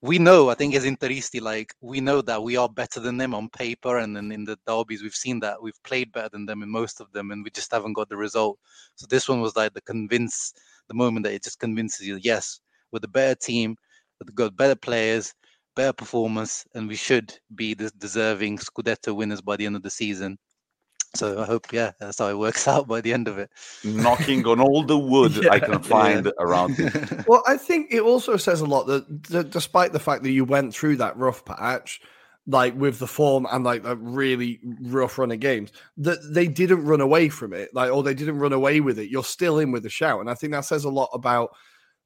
Speaker 3: we know, I think as Interisti, like we know that we are better than them on paper, and then in the derbies we've seen that we've played better than them in most of them, and we just haven't got the result. So this one was like the convince the moment that it just convinces you, yes, we're the better team, we've got better players, better performance, and we should be the deserving Scudetto winners by the end of the season. So I hope, yeah, that's how it works out by the end of it.
Speaker 2: Knocking on all the wood yeah, I can find yeah. around
Speaker 1: it. Well, I think it also says a lot that, that despite the fact that you went through that rough patch, like with the form and like a really rough run of games that they didn't run away from it like or they didn't run away with it you're still in with a shout and i think that says a lot about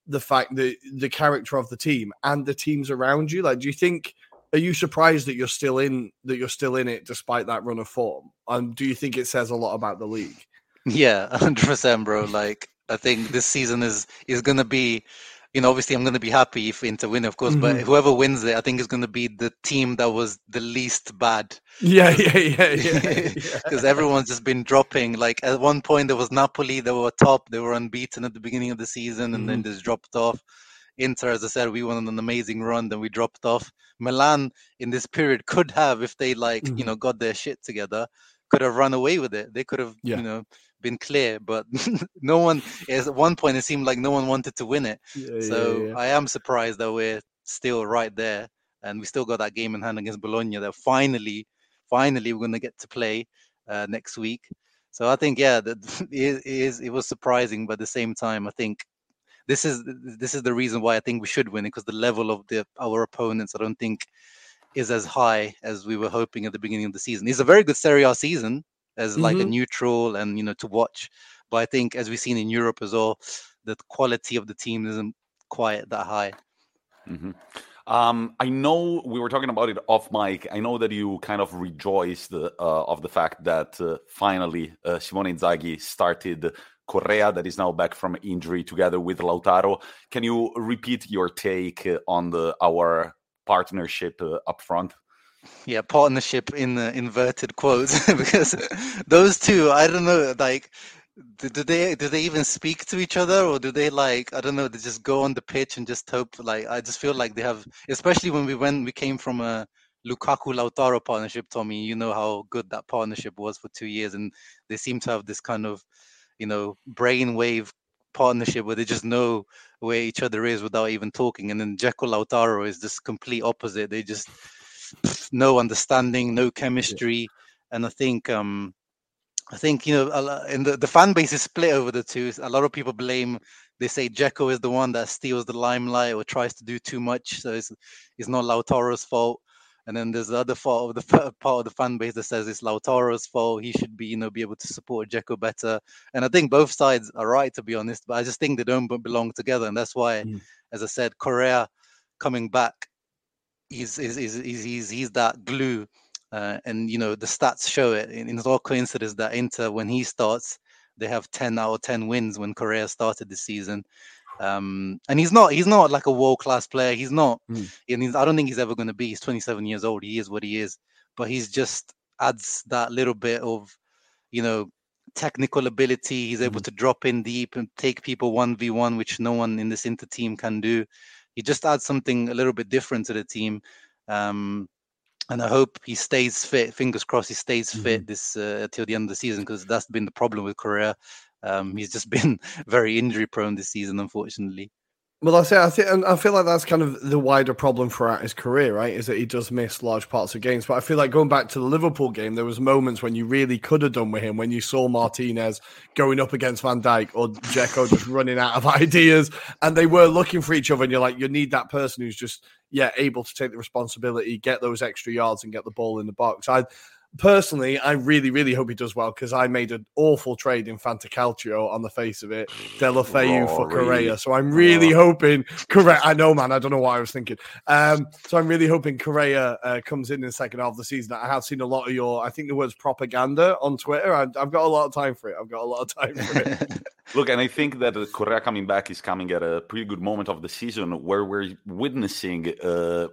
Speaker 1: the fact that the character of the team and the teams around you like do you think are you surprised that you're still in that you're still in it despite that run of form and do you think it says a lot about the league
Speaker 3: yeah 100% bro like i think this season is is going to be you know, obviously I'm going to be happy if Inter win, of course, mm-hmm. but whoever wins it, I think is going to be the team that was the least bad.
Speaker 1: Yeah, yeah, yeah, yeah.
Speaker 3: Because yeah. everyone's just been dropping. Like at one point there was Napoli, they were top, they were unbeaten at the beginning of the season, and mm-hmm. then just dropped off. Inter, as I said, we went on an amazing run, then we dropped off. Milan in this period could have, if they like, mm-hmm. you know, got their shit together, could have run away with it. They could have, yeah. you know, been clear, but no one. At one point, it seemed like no one wanted to win it. Yeah, so yeah. I am surprised that we're still right there, and we still got that game in hand against Bologna. That finally, finally, we're going to get to play uh, next week. So I think, yeah, that it is. It was surprising, but at the same time, I think this is this is the reason why I think we should win it because the level of the our opponents, I don't think is as high as we were hoping at the beginning of the season. It's a very good Serie A season as like mm-hmm. a neutral and you know to watch. But I think as we've seen in Europe as well, the quality of the team isn't quite that high.
Speaker 2: Mm-hmm. Um, I know we were talking about it off mic. I know that you kind of rejoiced uh, of the fact that uh, finally uh, Simone Inzaghi started Correa, that is now back from injury, together with Lautaro. Can you repeat your take on the our partnership uh, up front?
Speaker 3: yeah partnership in the inverted quotes because those two I don't know like do, do they do they even speak to each other or do they like I don't know they just go on the pitch and just hope like I just feel like they have especially when we went we came from a Lukaku Lautaro partnership Tommi you know how good that partnership was for 2 years and they seem to have this kind of you know brainwave partnership where they just know where each other is without even talking and then Dzeko Lautaro is this complete opposite they just no understanding no chemistry yeah. and I think um I think you know, in the the fan base is split over the two. A lot of people blame. They say Dzeko is the one that steals the limelight or tries to do too much, so it's it's not Lautaro's fault. And then there's the other part of the part of the fan base that says it's Lautaro's fault. He should be, you know, be able to support Dzeko better. And I think both sides are right, to be honest. But I just think they don't belong together, and that's why, mm. as I said, Correa coming back, is he's, he's he's he's that glue uh, and you know the stats show it. It's all coincidence that Inter, when he starts, they have 10 out of 10 wins when Correa started this season. Um, and he's not he's not like a world class player. He's not, mm. and he's, I don't think he's ever going to be. He's 27 years old. He is what he is, but he's just adds that little bit of, you know, technical ability. He's able mm. to drop in deep and take people one v one, which no one in this Inter team can do. He just adds something a little bit different to the team. Um, and I hope he stays fit. Fingers crossed, he stays mm-hmm. fit this uh, till the end of the season because that's been the problem with Correa. Um, he's just been very injury prone this season, unfortunately.
Speaker 1: Well, I say I think, and I feel like that's kind of the wider problem throughout his career, right? Is that he does miss large parts of games. But I feel like going back to the Liverpool game, there was moments when you really could have done with him when you saw Martinez going up against Van Dijk or Dzeko just running out of ideas, and they were looking for each other. And you're like, you need that person who's just yeah able to take the responsibility, get those extra yards, and get the ball in the box. I personally, I really, really hope he does well because I made an awful trade in Fantacalcio on the face of it, Deulofeu oh, for Correa. So I'm really oh. hoping Correa. I know, man. I don't know what I was thinking. Um, so I'm really hoping Correa uh, comes in in the second half of the season. I have seen a lot of your, I think the word's propaganda on Twitter. I, have got a lot of time for it. I've got a lot of time for it.
Speaker 2: Look, and I think that Correa coming back is coming at a pretty good moment of the season where we're witnessing. Uh,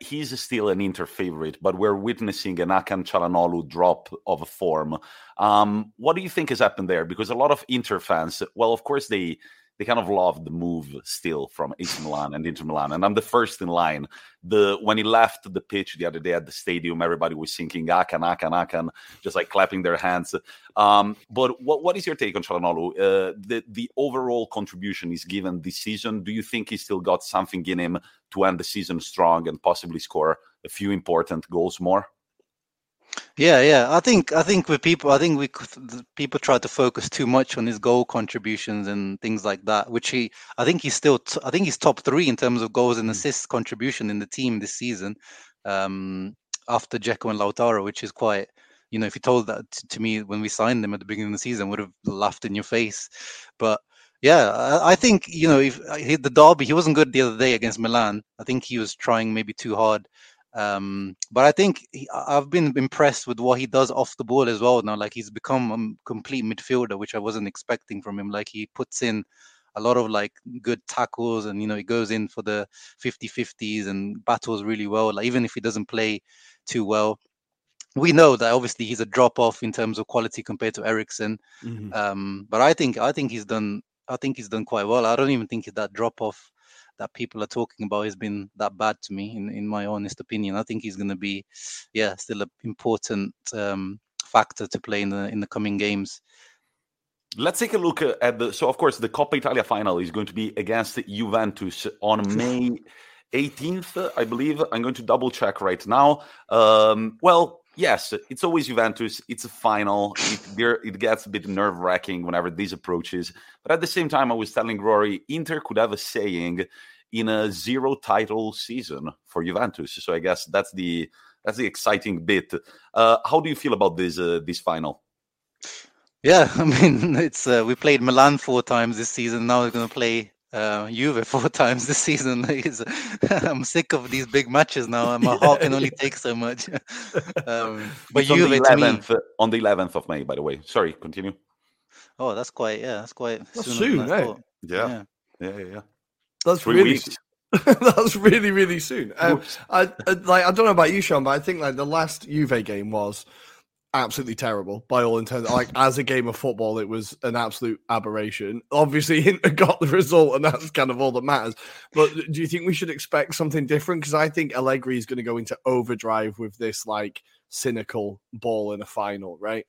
Speaker 2: he's still an Inter favorite, but we're witnessing an Hakan Calhanoglu drop of a form. Um, what do you think has happened there? Because a lot of Inter fans, well, of course they they kind of love the move still from AC Milan and Inter Milan. And I'm the first in line. The when he left the pitch the other day at the stadium, everybody was singing Hakan, Hakan, Hakan, just like clapping their hands. Um, but what, what is your take on Calhanoglu? Uh, the the overall contribution he's given this season. Do you think he's still got something in him to end the season strong and possibly score a few important goals more?
Speaker 3: Yeah, yeah. I think I think with people, I think we could- people try to focus too much on his goal contributions and things like that. Which he, I think he's still, t- I think he's top three in terms of goals and hmm. assists contribution in the team this season, um, after Dzeko and Lautaro, which is quite. You know, if you told that t- to me when we signed them at the beginning of the season, would have laughed in your face. But yeah, I, I think you know if uh, he, the derby, he wasn't good the other day against Milan. I think he was trying maybe too hard. Um, but I think he, I've been impressed with what he does off the ball as well now. Like he's become a complete midfielder, which I wasn't expecting from him. Like he puts in a lot of like good tackles and you know he goes in for the 50-50s and battles really well. Like even if he doesn't play too well, we know that obviously he's a drop off in terms of quality compared to Eriksen. Mm-hmm. Um, but I think I think he's done I think he's done quite well. I don't even think that drop off that people are talking about has been that bad to me, in, in my honest opinion. I think he's going to be, yeah, still an important um, factor to play in the in the coming games.
Speaker 2: Let's take a look at the. So, of course, the Coppa Italia final is going to be against Juventus on May 18th, I believe. I'm going to double check right now. Um, well, yes, it's always Juventus. It's a final. It, it gets a bit nerve wracking whenever these approaches. But at the same time, I was telling Ruairi, Inter could have a saying in a zero title season for Juventus. So I guess that's the that's the exciting bit. Uh, how do you feel about this uh, this final?
Speaker 3: Yeah, I mean, it's uh, we played Milan four times this season. Now we're going to play uh, Juve four times this season. I'm sick of these big matches now, and my heart can only take so much. um,
Speaker 2: but it's Juve on the 11th, me, on the 11th of May, by the way. Sorry, continue.
Speaker 3: Oh, that's quite yeah, that's quite
Speaker 1: that's soon.
Speaker 3: eh?
Speaker 2: Yeah. yeah, yeah, yeah.
Speaker 1: That's Three really weeks. That's really, really soon. Um, I, I, like I don't know about you, Sean, but I think like the last Juve game was absolutely terrible by all intents. Like as a game of football, it was an absolute aberration. Obviously, Inter got the result, and that's kind of all that matters. But do you think we should expect something different? Because I think Allegri is going to go into overdrive with this like cynical ball in a final, right?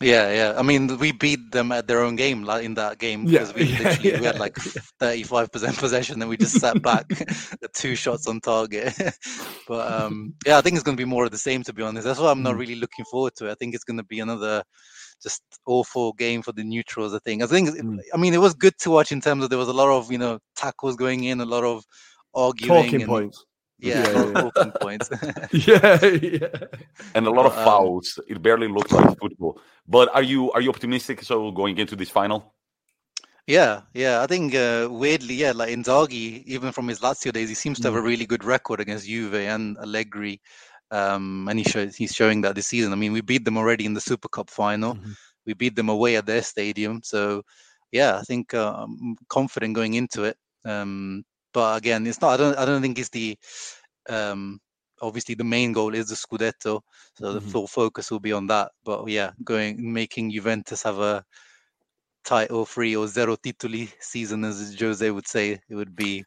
Speaker 3: Yeah, yeah. I mean, we beat them at their own game like, in that game because we
Speaker 1: Yeah,
Speaker 3: literally
Speaker 1: yeah.
Speaker 3: we had like thirty-five percent possession, and we just sat back two shots on target. but um, yeah, I think it's going to be more of the same. To be honest, that's why I'm not
Speaker 1: Mm.
Speaker 3: really looking forward to it. I think it's going to be another just awful game for the neutrals. I think. I think.
Speaker 1: Mm.
Speaker 3: I mean, it was good to watch in terms of there was a lot of you know tackles going in, a lot of arguing,
Speaker 1: Talking
Speaker 3: and,
Speaker 1: points.
Speaker 3: Yeah,
Speaker 1: Yeah,
Speaker 3: a lot of
Speaker 1: yeah.
Speaker 3: points.
Speaker 1: Yeah, yeah.
Speaker 2: and a lot of
Speaker 3: Um,
Speaker 2: fouls. It barely looks like football. But are you are you optimistic? So going into this final,
Speaker 3: Yeah, yeah. I think uh, weirdly, yeah, like Inzaghi, even from his Lazio days, he seems to have a really good record against Juve and Allegri, um, and he shows he's showing that this season. I mean, we beat them already in the Super Cup final.
Speaker 1: Mhm.
Speaker 3: We beat them away at their stadium. So, yeah, I think uh, I'm confident going into it. Um, but again, it's not. I don't. I don't think it's the. Um, obviously, the main goal is the Scudetto, so the
Speaker 1: Mhm.
Speaker 3: full focus will be on that. But yeah, going making Juventus have a title free or zero titoli season, as Jose would say, it would be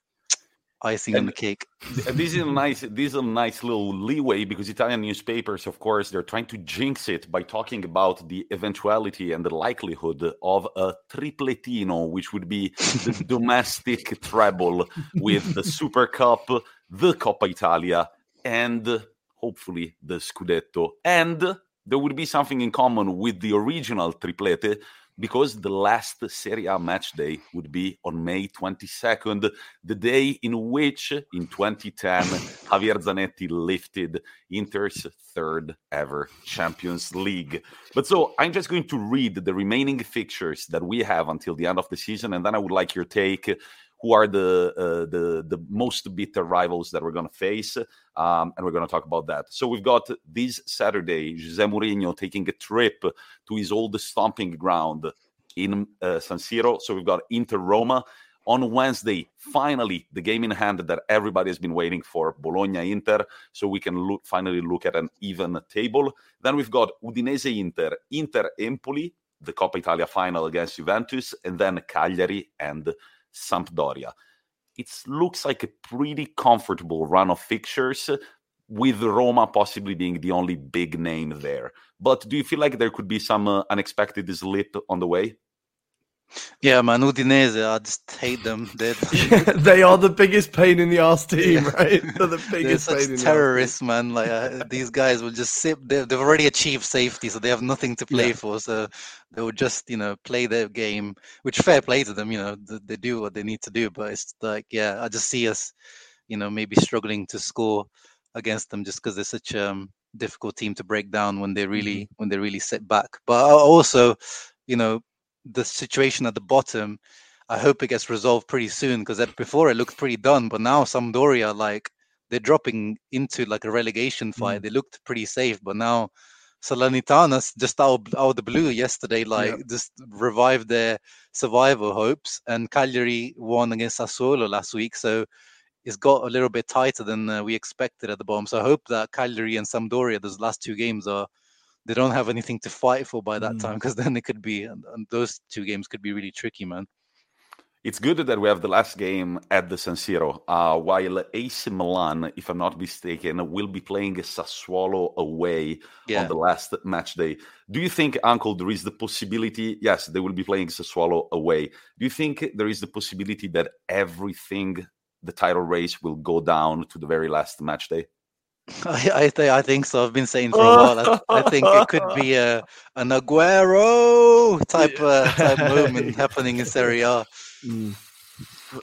Speaker 3: icing on
Speaker 2: And-
Speaker 3: the cake.
Speaker 2: This is a nice this is a nice little leeway because Italian newspapers, of course, they're trying to jinx it by talking about the eventuality and the likelihood of a tripletino, which would be the domestic treble with the Super Cup, the Coppa Italia, and hopefully the Scudetto. And there would be something in common with the original triplete because the last Serie A match day would be on May 22nd, the day in which, in 2010, Javier Zanetti lifted Inter's third ever Champions League. But so I'm just going to read the remaining fixtures that we have until the end of the season, and then I would like your take. Who are the uh, the the most bitter rivals that we're going to face? Um, and we're going to talk about that. So we've got this Saturday, Jose Mourinho taking a trip to his old stomping ground in uh, San Siro. So we've got Inter Roma on Wednesday. Finally, the game in hand that everybody has been waiting for: Bologna Inter. So we can look finally look at an even table. Then we've got Udinese Inter, Inter Empoli, the Coppa Italia final against Juventus, and then Cagliari and Sampdoria. It looks like a pretty comfortable run of fixtures, with Roma possibly being the only big name there. But do you feel like there could be some uh, unexpected slip on the way?
Speaker 3: Yeah, man, Udinese, I just hate them. They're,
Speaker 1: they are the biggest pain in the ass team,
Speaker 3: Yeah.
Speaker 1: right? They're the
Speaker 3: they're
Speaker 1: biggest pain in
Speaker 3: such terrorists, man. Like uh, these guys will just sit. They've, they've already achieved safety, so they have nothing to play
Speaker 1: Yeah.
Speaker 3: for. So they will just, you know, play their game. Which fair play to them. You know, th- they do what they need to do. But it's like, yeah, I just see us, you know, maybe struggling to score against them just because they're such a um, difficult team to break down when they really when they really sit back. But also, you know, the situation at the bottom. I hope it gets resolved pretty soon because before it looked pretty done, but now Sampdoria like they're dropping into like a relegation fight. They looked pretty safe, but now Salernitanas just out, of- out of the blue yesterday, like just revived their survival hopes. And Cagliari won against Sassuolo last week, so it's got a little bit tighter than uh, we expected at the bottom. So I hope that Cagliari and Sampdoria, those last two games, are they don't have anything to fight for by that
Speaker 1: Mm.
Speaker 3: time because then it could be and, and those two games could be really tricky, man.
Speaker 2: It's good that we have the last game at the San Siro, uh, while AC Milan, if I'm not mistaken, will be playing Sassuolo away
Speaker 3: Yeah.
Speaker 2: on the last match day. Do you think, Uncle, there is the possibility? Yes, they will be playing Sassuolo away. Do you think there is the possibility that everything, the title race, will go down to the very last match day?
Speaker 3: I I, th- I think so. I've been saying for a while. I, I think it could be a an Aguero type uh, type moment happening in Serie A.
Speaker 1: Mm.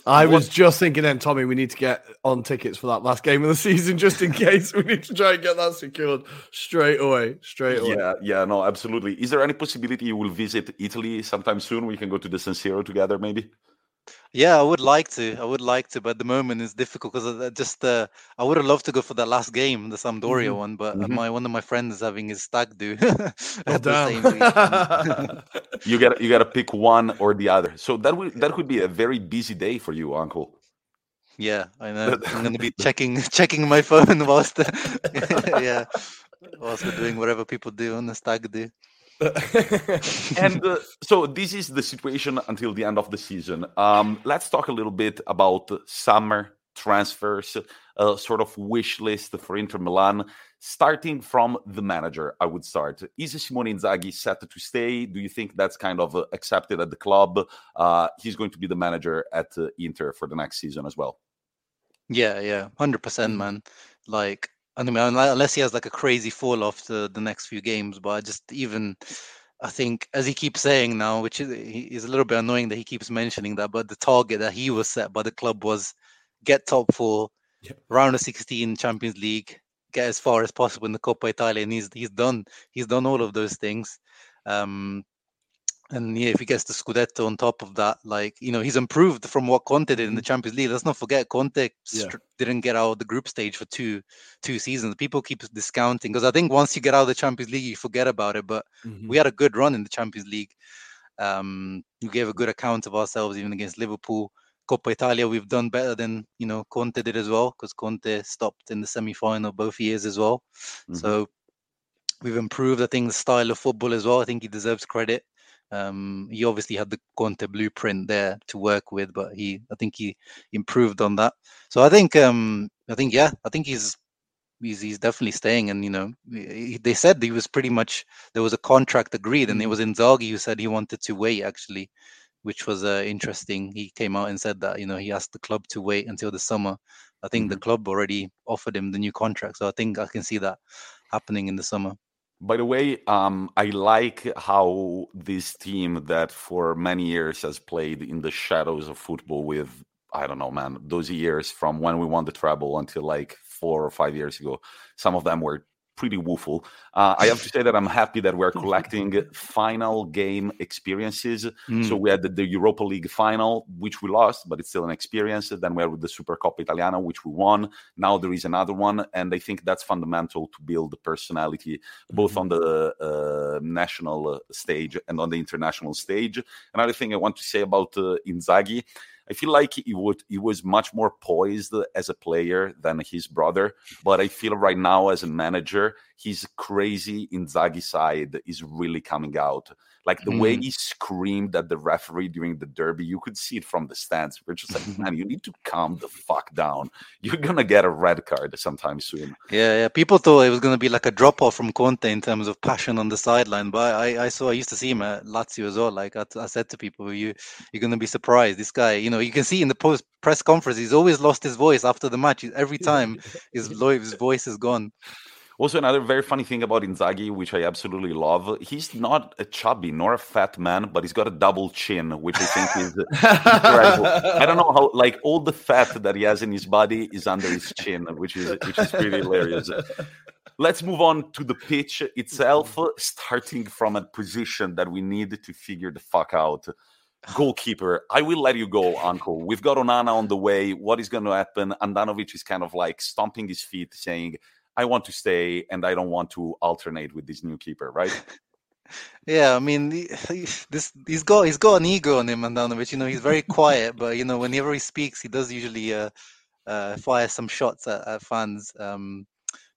Speaker 1: I
Speaker 2: What-
Speaker 1: was just thinking then, Tommi, we need to get on tickets for that last game of the season just in case. We need to try and get that secured straight away. Straight away.
Speaker 2: Yeah, yeah, no, absolutely. Is there any possibility you will visit Italy sometime soon? We can go to the San Siro together, maybe.
Speaker 3: Yeah, I would like to. I would like to, but at the moment it's difficult because just uh, I would have loved to go for that last game, the Sampdoria
Speaker 1: Mhm.
Speaker 3: one, but uh
Speaker 2: Mhm.
Speaker 3: my one of my friends is having his stag do
Speaker 1: Oh,
Speaker 3: the
Speaker 1: damn.
Speaker 3: same.
Speaker 2: You got you got to pick one or the other. So that would that could be a very busy day for you, Uncle.
Speaker 3: Yeah, I know. I'm going to be checking checking my phone whilst yeah, whilst we're doing whatever people do on the stag do.
Speaker 2: and uh, so this is the situation until the end of the season. Um, let's talk a little bit about summer transfers, a sort of wish list for Inter Milan. Starting from the manager, I would start. Is Simone Inzaghi set to stay? Do you think that's kind of uh, accepted at the club? Uh, he's going to be the manager at uh, Inter for the next season as well.
Speaker 3: Yeah, yeah, hundred percent, man. Like, I mean, unless he has like a crazy fall off the the next few games, but I just even. I think, as he keeps saying now, which is, is a little bit annoying that he keeps mentioning that, but the target that he was set by the club was get top four, yeah. round of 16 Champions League, get as far as possible in the Coppa Italia, and he's he's done he's done all of those things. Um, and yeah, if he gets the Scudetto on top of that, like you know, he's improved from what Conte did in the mm-hmm. Champions League. Let's not forget Conte yeah. didn't get out of the group stage for two two seasons. People keep discounting because I think once you get out of the Champions League, you forget about it. But mm-hmm. we had a good run in the Champions League. Um, we gave a good account of ourselves even against Liverpool. Coppa Italia, we've done better than you know Conte did as well because Conte stopped in the semi-final both years as well. Mm-hmm. So we've improved. I think the style of football as well. I think he deserves credit. Um, he obviously had the Conte blueprint there to work with, but he, I think he improved on that. So I think, um, I think, yeah, I think he's he's he's definitely staying. And you know, he, they said he was pretty much there was a contract agreed, and it mm-hmm. was Inzaghi who said he wanted to wait actually which was uh, interesting. He came out and said that you know he asked the club to wait until the summer. I think mm-hmm. the club already offered him the new contract, so I think I can see that happening in the summer.
Speaker 2: By the way, um, I like how this team that for many years has played in the shadows of football with I don't know, man, those years from when we won the treble until like four or five years ago. Some of them were pretty woeful. Uh, I have to say that I'm happy that we're collecting final game experiences. Mm. So we had the, the, Europa League final, which we lost, but it's still an experience. Then we had the Supercoppa Italiana, which we won. Now there is another one, and I think that's fundamental to build the personality both mm-hmm. on the uh, national stage and on the international stage. Another thing I want to say about uh, Inzaghi I feel like he would he was much more poised as a player than his brother. But I feel right now as a manager, his crazy Inzaghi side is really coming out. Like the mm. way he screamed at the referee during the derby, you could see it from the stands. We're just like, man, you need to calm the fuck down. You're gonna get a red card sometime soon.
Speaker 3: Yeah, yeah. People thought it was gonna be like a drop off from Conte in terms of passion on the sideline, but I, I saw I used to see him at Lazio as well. Like I, I said to people, you you're gonna be surprised. This guy, you know, you can see in the post press conference, he's always lost his voice after the match. Every time his, his voice is gone.
Speaker 2: Also, another very funny thing about Inzaghi, which I absolutely love, he's not a chubby nor a fat man, but he's got a double chin, which I think is incredible. I don't know how, like, all the fat that he has in his body is under his chin, which is which is pretty hilarious. Let's move on to the pitch itself, starting from a position that we need to figure the fuck out. Goalkeeper, I will let you go, Uncle. We've got Onana on the way. What is going to happen? Handanovic is kind of like stomping his feet, saying, I want to stay and I don't want to alternate with this new keeper, right?
Speaker 3: yeah, I mean, he, this he's got he's got an ego on him, Handanovic. You know, he's very quiet, but you know, whenever he speaks, he does usually uh, uh, fire some shots at, at fans. Um,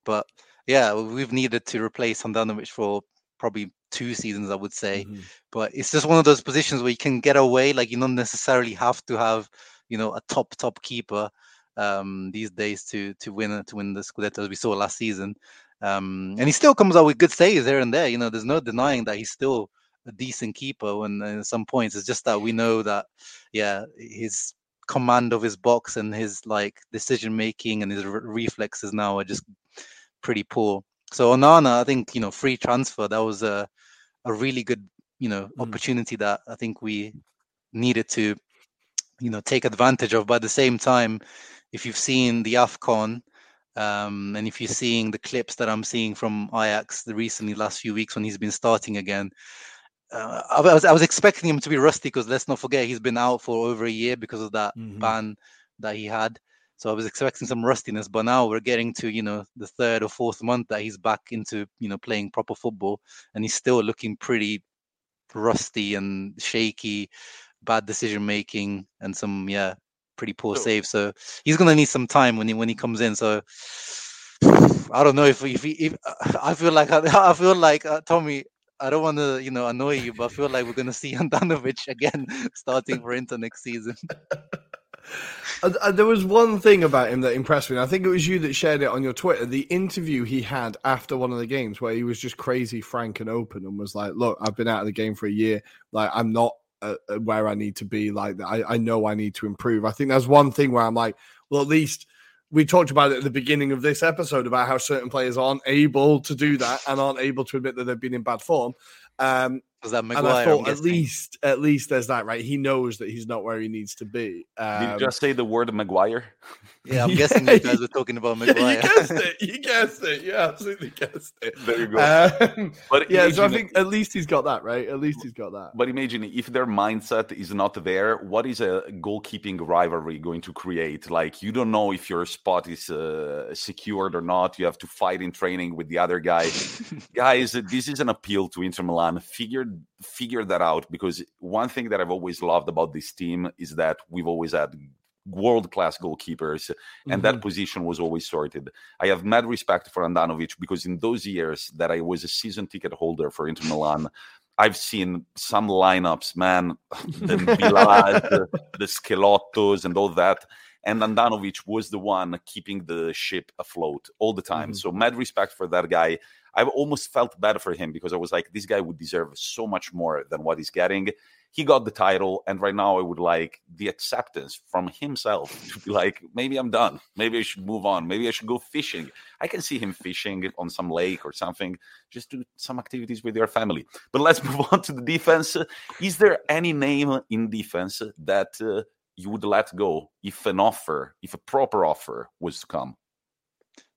Speaker 3: but yeah, we've needed to replace Handanovic for probably two seasons, I would say. Mm-hmm. But it's just one of those positions where you can get away. Like you don't necessarily have to have, you know, a top top keeper um, these days to to win to win the Scudetto as we saw last season. Um, and he still comes out with good saves here and there. You know, there's no denying that he's still a decent keeper. When at some points, it's just that we know that, yeah, his command of his box and his like decision making and his re- reflexes now are just pretty poor. So Onana, I think you know, free transfer that was a a really good you know mm. opportunity that I think we needed to you know take advantage of. But at the same time, if you've seen the AFCON, um, and if you're seeing the clips that I'm seeing from Ajax the recently last few weeks when he's been starting again, uh, I, was I was expecting him to be rusty because let's not forget he's been out for over a year because of that mm-hmm. ban that he had. So I was expecting some rustiness, but now we're getting to you know the third or fourth month that he's back into you know playing proper football, and he's still looking pretty rusty and shaky, bad decision making, and some yeah pretty poor save. So he's gonna need some time when he when he comes in. So I don't know if if, he, if I feel like I, feel like uh, Tommi. I don't want to, you know, annoy you, but I feel like we're going to see Handanovic again starting for Inter next season.
Speaker 1: There was one thing about him that impressed me. I think it was you that shared it on your Twitter. The interview he had after one of the games, where he was just crazy, frank, and open, and was like, "Look, I've been out of the game for a year. Like, I'm not uh, uh where I need to be. Like, I, I know I need to improve." I think that's one thing where I'm like, "Well, at least." we talked about it at the beginning of this episode about how certain players aren't able to do that and aren't able to admit that they've been in bad form. Um,
Speaker 3: was that
Speaker 1: Maguire? And I thought at least at least there's that right. He knows that he's not where he needs to be.
Speaker 2: Um, Did you um, just say the word Maguire?
Speaker 3: Yeah, I'm guessing you guys were talking about Maguire.
Speaker 1: you guessed it. You guessed it. You absolutely guessed it.
Speaker 2: There you go.
Speaker 1: Um, but yeah, so I think at least he's got that right. At least he's got that.
Speaker 2: But imagine if their mindset is not there, what is a goalkeeping rivalry going to create? Like you don't know if your spot is uh, secured or not. You have to fight in training with the other guy. Guys, this is an appeal to Inter Milan. Figure figure that out because one thing that I've always loved about this team is that we've always had world class goalkeepers, and mm-hmm. that position was always sorted. I have mad respect for Handanovic because in those years that I was a season ticket holder for Inter Milan, I've seen some lineups, man, the Milad, the, the Schelottos, and all that. And Handanovic was the one keeping the ship afloat all the time. Mm-hmm. So, mad respect for that guy. I almost felt bad for him because I was like, this guy would deserve so much more than what he's getting. He got the title, and right now I would like the acceptance from himself to be like, maybe I'm done. Maybe I should move on. Maybe I should go fishing. I can see him fishing on some lake or something. Just do some activities with your family. But let's move on to the defense. Is there any name in defense that uh, you would let go if an offer, if a proper offer was to come?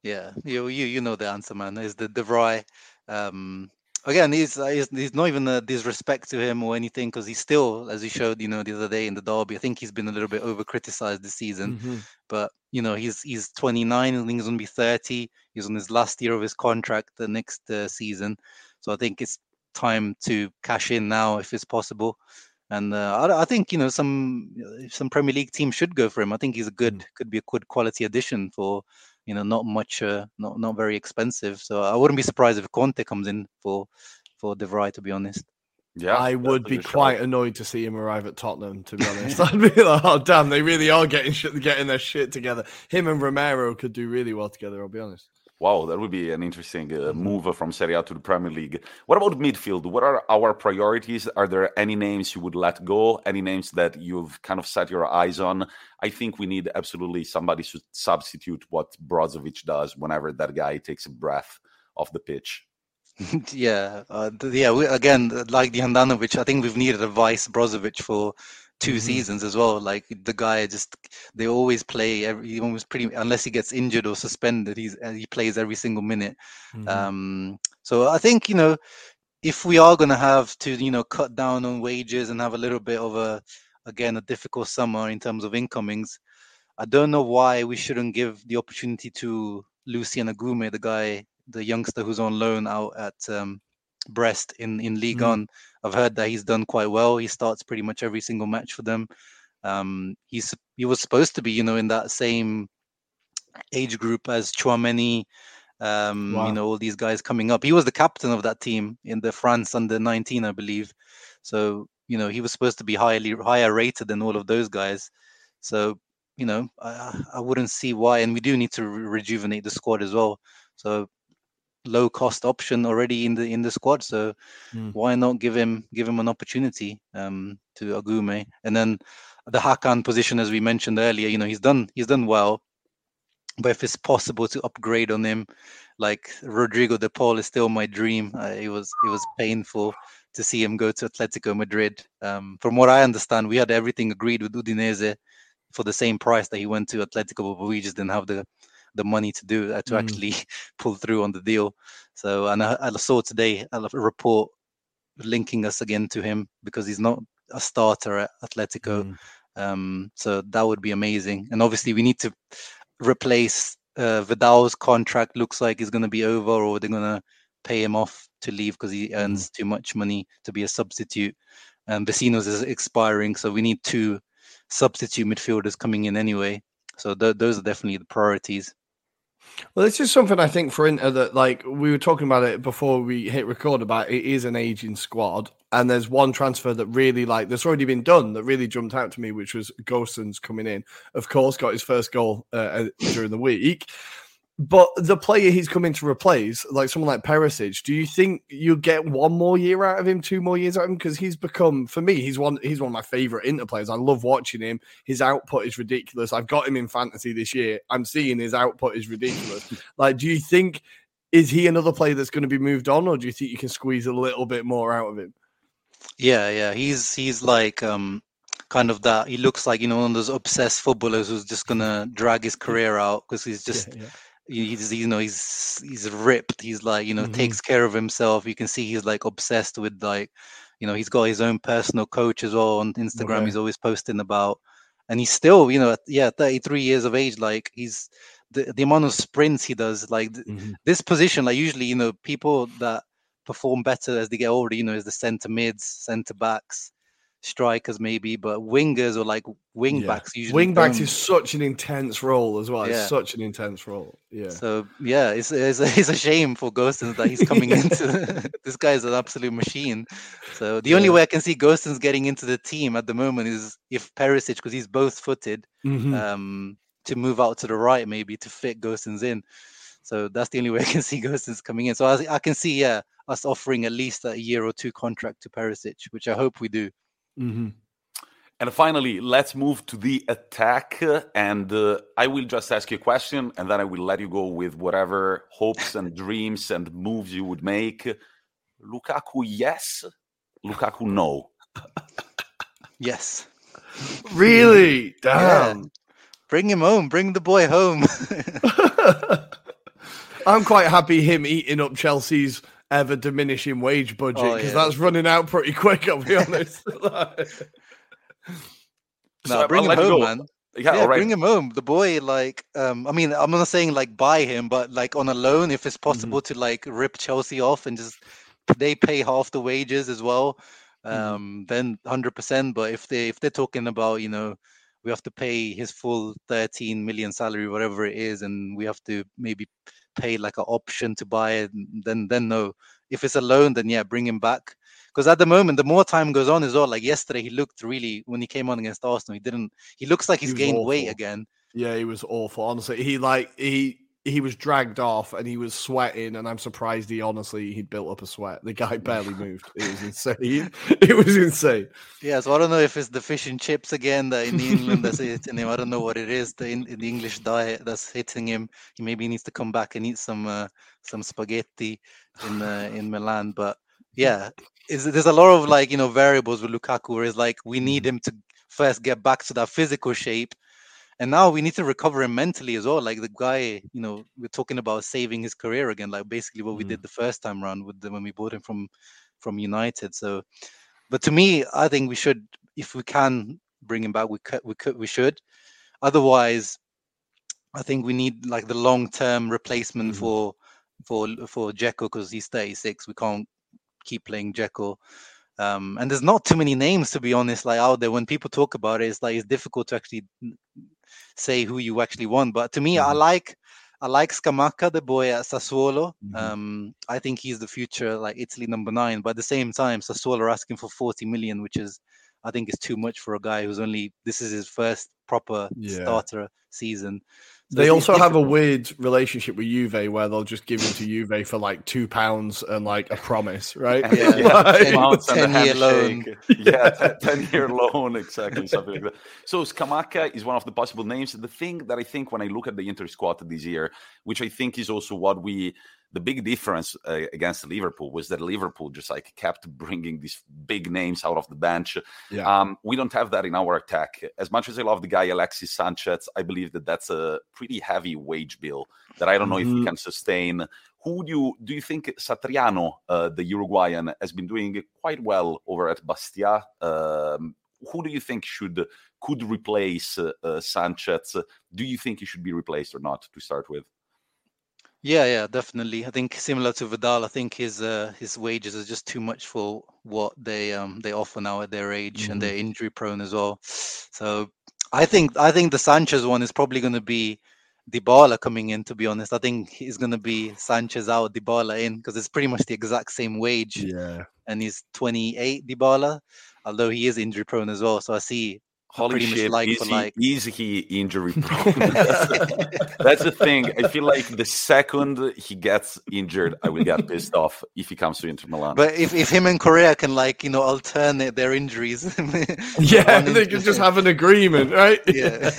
Speaker 3: Yeah, you you you know the answer, man. Is the De Vrij. Um, again, he's, uh, he's he's not even a disrespect to him or anything because he's still, as he showed, you know, the other day in the derby. I think he's been a little bit over criticized this season, mm-hmm. but you know, he's he's 29. I think he's gonna be 30. He's on his last year of his contract the next uh, season, so I think it's time to cash in now if it's possible. And uh, I, I, think you know some some Premier League team should go for him. I think he's a good mm. could be a good quality addition for you know, not much, uh, not not very expensive. So I wouldn't be surprised if Conte comes in for for De Vrij, to be honest.
Speaker 1: Yeah, I would be quite annoyed to see him arrive at Tottenham. To be honest, I'd be like, "Oh damn, they really are getting shit, getting their shit together." Him and Romero could do really well together. I'll be honest.
Speaker 2: Wow, that would be an interesting uh, mm-hmm. move from Serie A to the Premier League. What about midfield? What are our priorities? Are there any names you would let go? Any names that you've kind of set your eyes on? I think we need absolutely somebody to substitute what Brozovic does whenever that guy takes a breath off the pitch.
Speaker 3: yeah, uh, yeah. We, again, like the Handanovic, I think we've needed a vice Brozovic for 2 mm-hmm. seasons as well. Like the guy just they always play every he almost pretty unless he gets injured or suspended, he's uh, he plays every single minute. Mm-hmm. Um, so I think you know if we are going to have to you know cut down on wages and have a little bit of a again a difficult summer in terms of incomings, I don't know why we shouldn't give the opportunity to Lucien Agoumé, the guy, the youngster who's on loan out at um, Brest in in Ligue mm. 1. I've heard that he's done quite well. He starts pretty much every single match for them. Um, he's he was supposed to be, you know, in that same age group as Tchouameni, um, wow. you know, all these guys coming up. He was the captain of that team in the France under 19, I believe. So, you know, he was supposed to be highly higher rated than all of those guys. So, you know, I, I wouldn't see why. And we do need to re- rejuvenate the squad as well. So low cost option already in the in the squad. So mm. why not give him give him an opportunity um, to Agoumé? And then the Hakan position, as we mentioned earlier, you know he's done he's done well, but if it's possible to upgrade on him, like Rodrigo De Paul is still my dream. Uh, it was it was painful to see him go to Atletico Madrid. Um, from what I understand, we had everything agreed with Udinese for the same price that he went to Atletico, but we just didn't have the the money to do uh, to mm. actually pull through on the deal. So, and I, I saw today a report linking us again to him because he's not a starter at Atletico. Mm. Um, so that would be amazing. And obviously, we need to replace uh, Vidal's contract. Looks like he's going to be over, or they're going to pay him off to leave because he earns mm. too much money to be a substitute. And Vecinos is expiring, so we need two substitute midfielders coming in anyway. So th- those are definitely the priorities.
Speaker 1: Well, this is something I think for Inter that, like, we were talking about it before we hit record about it is an aging squad. And there's one transfer that really, like, that's already been done that really jumped out to me, which was Gosens coming in. Of course, got his first goal uh, during the week. But the player he's coming to replace, like someone like Perisic, do you think you'll get one more year out of him, two more years out of him? Because he's become, for me, he's one he's one of my favorite Inter players. I love watching him. His output is ridiculous. I've got him in fantasy this year. I'm seeing his output is ridiculous. like, do you think is he another player that's going to be moved on, or do you think you can squeeze a little bit more out of him?
Speaker 3: Yeah, yeah, he's he's like um kind of that. He looks like you know one of those obsessed footballers who's just gonna drag his career out because he's just. Yeah, yeah he's you know he's he's ripped he's like you know mm-hmm. takes care of himself you can see he's like obsessed with like you know he's got his own personal coach as well on instagram okay. he's always posting about and he's still you know yeah 33 years of age like he's the, the amount of sprints he does like mm-hmm. this position like usually you know people that perform better as they get older you know is the center mids center backs strikers maybe, but wingers or like wing yeah. backs usually.
Speaker 1: Wing backs is such an intense role as well. Yeah. It's such an intense role. Yeah.
Speaker 3: So yeah, it's it's a, it's a shame for Gosens that he's coming into. this guy is an absolute machine. So the yeah. only way I can see Gosens getting into the team at the moment is if Perisic, because he's both footed, mm-hmm. um, to move out to the right maybe to fit Gosens in. So that's the only way I can see Gosens coming in. So I, I can see yeah us offering at least a year or two contract to Perisic, which I hope we do.
Speaker 2: Mm-hmm. And finally, let's move to the attack. And uh, I will just ask you a question, and then I will let you go with whatever hopes and dreams and moves you would make. Lukaku, yes. Lukaku, no.
Speaker 3: yes.
Speaker 1: Really? Damn. Yeah.
Speaker 3: Bring him home. Bring the boy home.
Speaker 1: I'm quite happy him eating up Chelsea's ever diminishing wage budget because oh, yeah. that's running out pretty quick. I'll be honest.
Speaker 3: no, bring him home, man. Yeah, yeah bring him home. The boy, like, um, I mean, I'm not saying like buy him, but like on a loan, if it's possible mm-hmm. to like rip Chelsea off and just they pay half the wages as well, mm-hmm. um, mm-hmm. then hundred percent. But if they if they're talking about, you know, we have to pay his full 13 million salary, whatever it is, and we have to maybe pay like an option to buy it, then then no. If it's a loan, then yeah, bring him back. Because at the moment, the more time goes on as well. Like yesterday, he looked really when he came on against Arsenal. He didn't. He looks like he's he gained awful. weight again.
Speaker 1: Yeah, he was awful. Honestly, he like he he was dragged off and he was sweating, and I'm surprised he honestly he'd built up a sweat. The guy barely moved. It was insane. it was insane.
Speaker 3: Yeah, so I don't know if it's the fish and chips again that in England that's hitting him. I don't know what it is the in, the English diet that's hitting him. He maybe needs to come back and eat some uh, some spaghetti in uh, in Milan. But yeah, there's a lot of like you know variables with Lukaku where it's like we need mm. him to first get back to that physical shape and now we need to recover him mentally as well. Like the guy, you know, we're talking about saving his career again, like basically what mm. we did the first time around with the, when we bought him from from United. So, but to me, I think we should, if we can bring him back, we could, we could, we should. Otherwise, I think we need like the long term replacement mm. for for for Dzeko because he's 36. We can't keep playing Dzeko. Um, and there's not too many names to be honest, like out there. When people talk about it, it's like it's difficult to actually say who you actually want. But to me, mm-hmm. I like I like Scamacca, the boy at Sassuolo. Mm-hmm. Um, I think he's the future, like Italy number nine. But at the same time, Sassuolo are asking for 40 million, which is I think is too much for a guy who's only this is his first proper yeah. starter season.
Speaker 1: So they also have a weird relationship with Juve where they'll just give him to Juve for like two pounds and like a promise, right?
Speaker 3: Yeah, yeah. like, ten, 10 year loan.
Speaker 2: yeah, 10, 10, year loan, exactly, something like that. So Scamacca is one of the possible names. The thing that I think when I look at the Inter squad this year, which I think is also what we the big difference uh, against Liverpool was that Liverpool just like kept bringing these big names out of the bench. Yeah. Um, we don't have that in our attack. As much as I love the guy Alexis Sanchez, I believe that that's a pretty heavy wage bill that I don't know mm-hmm. if we can sustain. Who do you do you think Satriano, uh, the Uruguayan, has been doing quite well over at Bastia? Um, who do you think should could replace uh, uh Sanchez? Do you think he should be replaced or not to start with?
Speaker 3: Yeah, yeah, definitely. I think similar to Vidal, I think his uh, his wages are just too much for what they um they offer now at their age, mm-hmm. and they're injury prone as well. So I think I think the Sanchez one is probably going to be Dybala coming in. To be honest, I think he's going to be Sanchez out, Dybala in, because it's pretty much the exact same wage.
Speaker 1: Yeah,
Speaker 3: and he's 28, Dybala, although he is injury prone as well. So I see
Speaker 2: Holy shit! Like is, he, like. is he injury prone? That's the thing. I feel like the second he gets injured, I will get pissed off if he comes to Inter Milan.
Speaker 3: But if, if him and Correa can like you know alternate their injuries,
Speaker 1: yeah, they can just have an agreement, right?
Speaker 3: Yeah.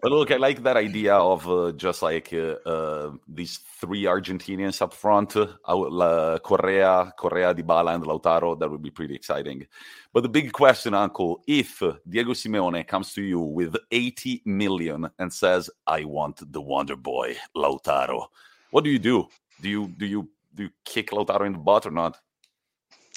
Speaker 2: but look, I like that idea of uh, just like uh, uh, these three Argentinians up front: uh, Correa, Correa, Dybala, and Lautaro. That would be pretty exciting. But the big question, Uncle, if Diego Simeone comes to you with 80 million and says, "I want the Wonder Boy, Lautaro," what do you do? Do you do you do you kick Lautaro in the butt or not?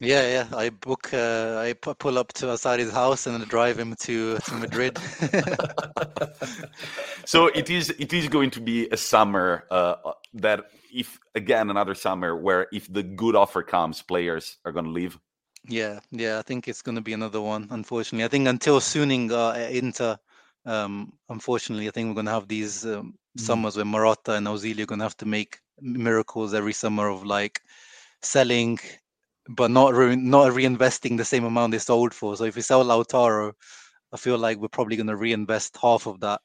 Speaker 3: Yeah, yeah. I book. Uh, I pull up to Asari's house and drive him to to Madrid.
Speaker 2: so it is. It is going to be a summer uh, that, if again another summer where if the good offer comes, players are going to leave.
Speaker 3: Yeah, yeah, I think it's going to be another one. Unfortunately, I think until Suning uh, Inter, um, unfortunately, I think we're going to have these um, mm. summers where Marotta and Ausilio are going to have to make miracles every summer of like selling, but not re- not reinvesting the same amount they sold for. So if we sell Lautaro, I feel like we're probably going to reinvest half of that.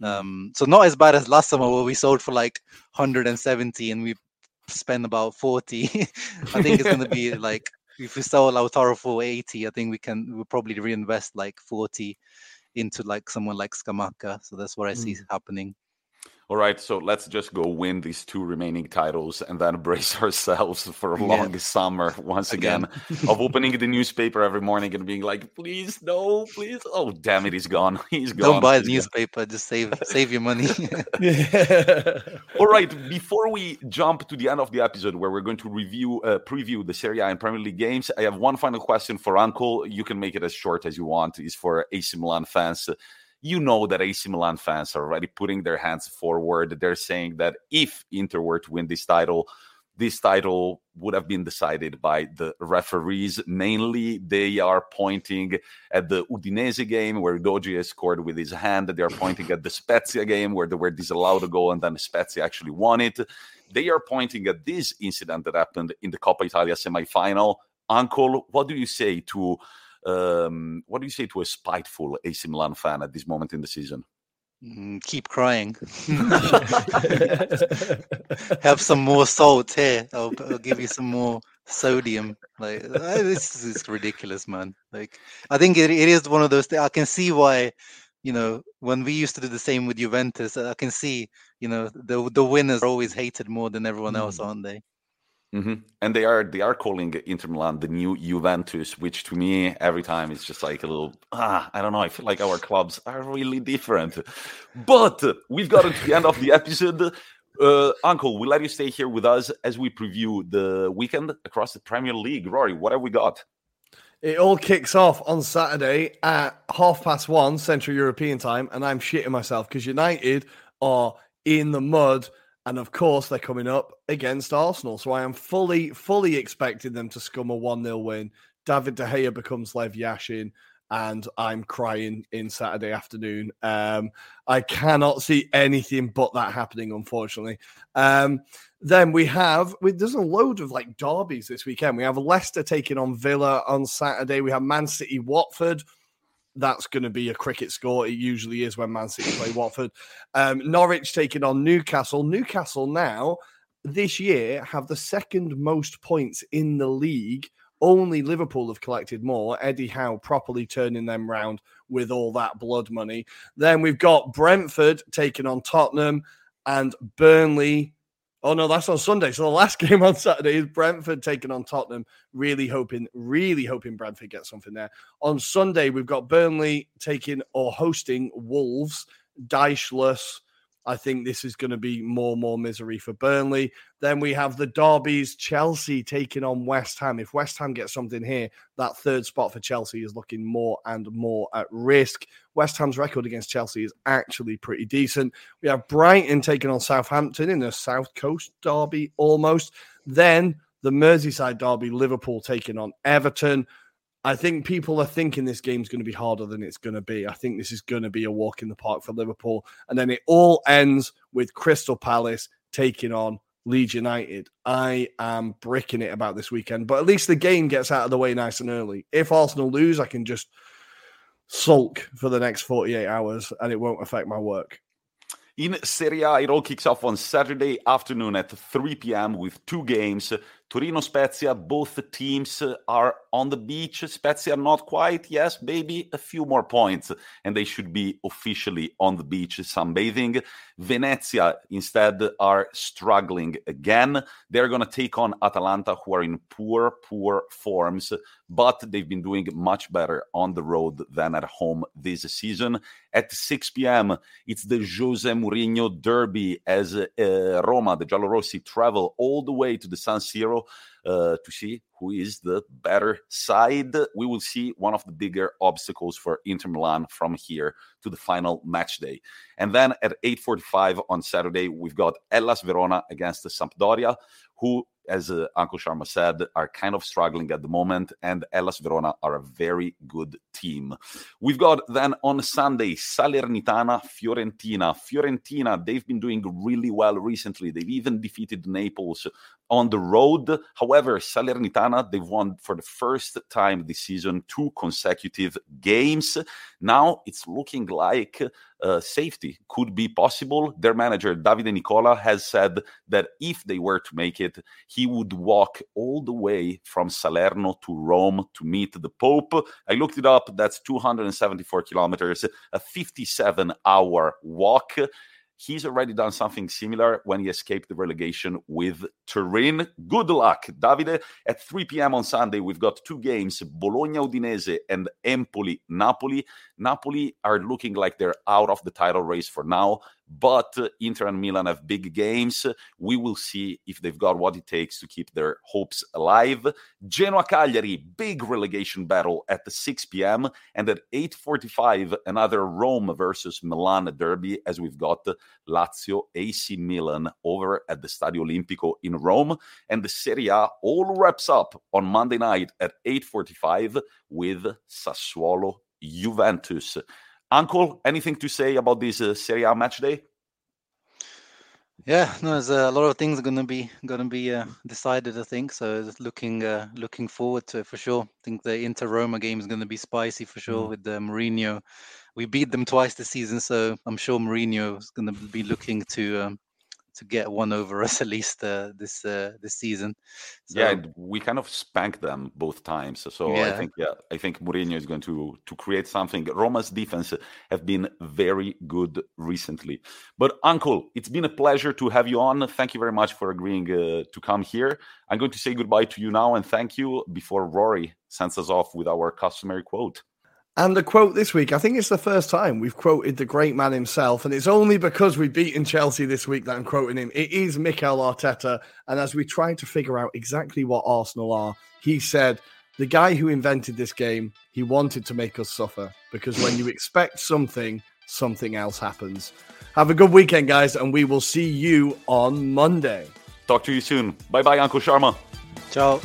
Speaker 3: Mm. Um, so not as bad as last summer where we sold for like 170 and we spent about 40. I think it's going to be like if we sell Lautaro for 80, I think we can we'll probably reinvest like 40 into like someone like Scamacca. So that's what I see mm. happening.
Speaker 2: All right, so let's just go win these two remaining titles and then brace ourselves for a long yeah. summer once again, again. of opening the newspaper every morning and being like, please, no, please. Oh, damn it, he's gone. He's gone.
Speaker 3: Don't buy the newspaper, just save save your money.
Speaker 2: All right, before we jump to the end of the episode where we're going to review, uh, preview the Serie A and Premier League games, I have one final question for Uncle. You can make it as short as you want. It's for AC Milan fans you know that AC Milan fans are already putting their hands forward. They're saying that if Inter were to win this title, this title would have been decided by the referees. Mainly, they are pointing at the Udinese game where Udogie scored with his hand. They are pointing at the Spezia game where they were disallowed a goal and then Spezia actually won it. They are pointing at this incident that happened in the Coppa Italia semi-final. Uncle, what do you say to um, what do you say to a spiteful AC Milan fan at this moment in the season?
Speaker 3: Mm, keep crying. Have some more salt here. I'll, I'll, give you some more sodium. Like this is ridiculous, man. Like I think it, it is one of those things. I can see why, you know, when we used to do the same with Juventus, I can see, you know, the the winners are always hated more than everyone else, mm. aren't they?
Speaker 2: Mm-hmm. And they are they are calling Inter Milan the new Juventus, which to me every time is just like a little ah I don't know. I feel like our clubs are really different. But we've gotten to the end of the episode. Uh, Uncle, we'll let you stay here with us as we preview the weekend across the Premier League. Ruairi, what have we got?
Speaker 1: It all kicks off on Saturday at half past one Central European time, and I'm shitting myself because United are in the mud and of course, they're coming up against Arsenal. So I am fully, fully expecting them to scum a 1 0 win. David De Gea becomes Lev Yashin, and I'm crying in Saturday afternoon. Um, I cannot see anything but that happening, unfortunately. Um, then we have, we, there's a load of like derbies this weekend. We have Leicester taking on Villa on Saturday. We have Man City Watford that's going to be a cricket score. It usually is when Man City play Watford. Um, Norwich taking on Newcastle. Newcastle now this year have the second most points in the league. Only Liverpool have collected more. Eddie Howe properly turning them round with all that blood money. Then we've got Brentford taking on Tottenham and Burnley Oh no, that's on Sunday. So the last game on Saturday is Brentford taking on Tottenham. Really hoping, really hoping Brentford gets something there. On Sunday, we've got Burnley taking or hosting Wolves. Dycheless, I think this is going to be more and more misery for Burnley. Then we have the derbies, Chelsea taking on West Ham. If West Ham gets something here, that third spot for Chelsea is looking more and more at risk. West Ham's record against Chelsea is actually pretty decent. We have Brighton taking on Southampton in the South Coast derby almost. Then the Merseyside derby, Liverpool taking on Everton. I think people are thinking this game's going to be harder than it's going to be. I think this is going to be a walk in the park for Liverpool. And then it all ends with Crystal Palace taking on Leeds United. I am bricking it about this weekend, but at least the game gets out of the way nice and early. If Arsenal lose, I can just sulk for the next 48 hours and it won't affect my work.
Speaker 2: In Serie A, it all kicks off on Saturday afternoon at 3 p.m. with two games. Torino Spezia, both teams are on the beach. Spezia not quite, yes, maybe a few more points, and they should be officially on the beach sunbathing. Venezia instead are struggling again. They're going to take on Atalanta, who are in poor, poor forms, but they've been doing much better on the road than at home this season. At 6 p.m., it's the Jose Mourinho derby as uh, Roma, the Giallorossi, travel all the way to the San Siro uh, to see who is the better side. We will see one of the bigger obstacles for Inter Milan from here to the final match day. And then at 8:45 on Saturday, we've got Hellas Verona against the Sampdoria, who as uh, Uncle Sharma said, are kind of struggling at the moment, and Hellas Verona are a very good team. We've got then on Sunday Salernitana, Fiorentina. Fiorentina, they've been doing really well recently. They've even defeated Naples on the road. However, Salernitana, they've won for the first time this season two consecutive games. Now it's looking like uh, safety could be possible. Their manager, Davide Nicola, has said that if they were to make it, he would walk all the way from Salerno to Rome to meet the Pope. I looked it up. That's 274 kilometers, a 57 hour walk. He's already done something similar when he escaped the relegation with Turin. Good luck, Davide. At 3 p.m. on Sunday, we've got two games Bologna Udinese and Empoli Napoli. Napoli are looking like they're out of the title race for now, but uh, Inter and Milan have big games. We will see if they've got what it takes to keep their hopes alive. Genoa Cagliari, big relegation battle at the 6 p.m. and at 8:45 another Rome versus Milan derby as we've got Lazio AC Milan over at the Stadio Olimpico in Rome and the Serie A all wraps up on Monday night at 8:45 with Sassuolo Juventus. Uncle, anything to say about this uh, Serie A match day?
Speaker 3: Yeah, no, there's a lot of things are going to be going to be uh, decided. I think so. Just looking uh, looking forward to it for sure. I think the Inter Roma game is going to be spicy for sure mm. with uh, Mourinho. We beat them twice this season, so I'm sure Mourinho is going to be looking to um, to get one over us at least uh, this uh, this season.
Speaker 2: So, yeah, we kind of spanked them both times. So yeah. I think yeah, I think Mourinho is going to to create something. Roma's defense have been very good recently. But Uncle, it's been a pleasure to have you on. Thank you very much for agreeing uh, to come here. I'm going to say goodbye to you now and thank you before Ruairi sends us off with our customary quote.
Speaker 1: And the quote this week, I think it's the first time we've quoted the great man himself, and it's only because we've beaten Chelsea this week that I'm quoting him. It is Mikel Arteta, and as we try to figure out exactly what Arsenal are, he said, "The guy who invented this game, he wanted to make us suffer because when you expect something, something else happens." Have a good weekend, guys, and we will see you on Monday.
Speaker 2: Talk to you soon. Bye bye, Uncle Sharma.
Speaker 3: Ciao.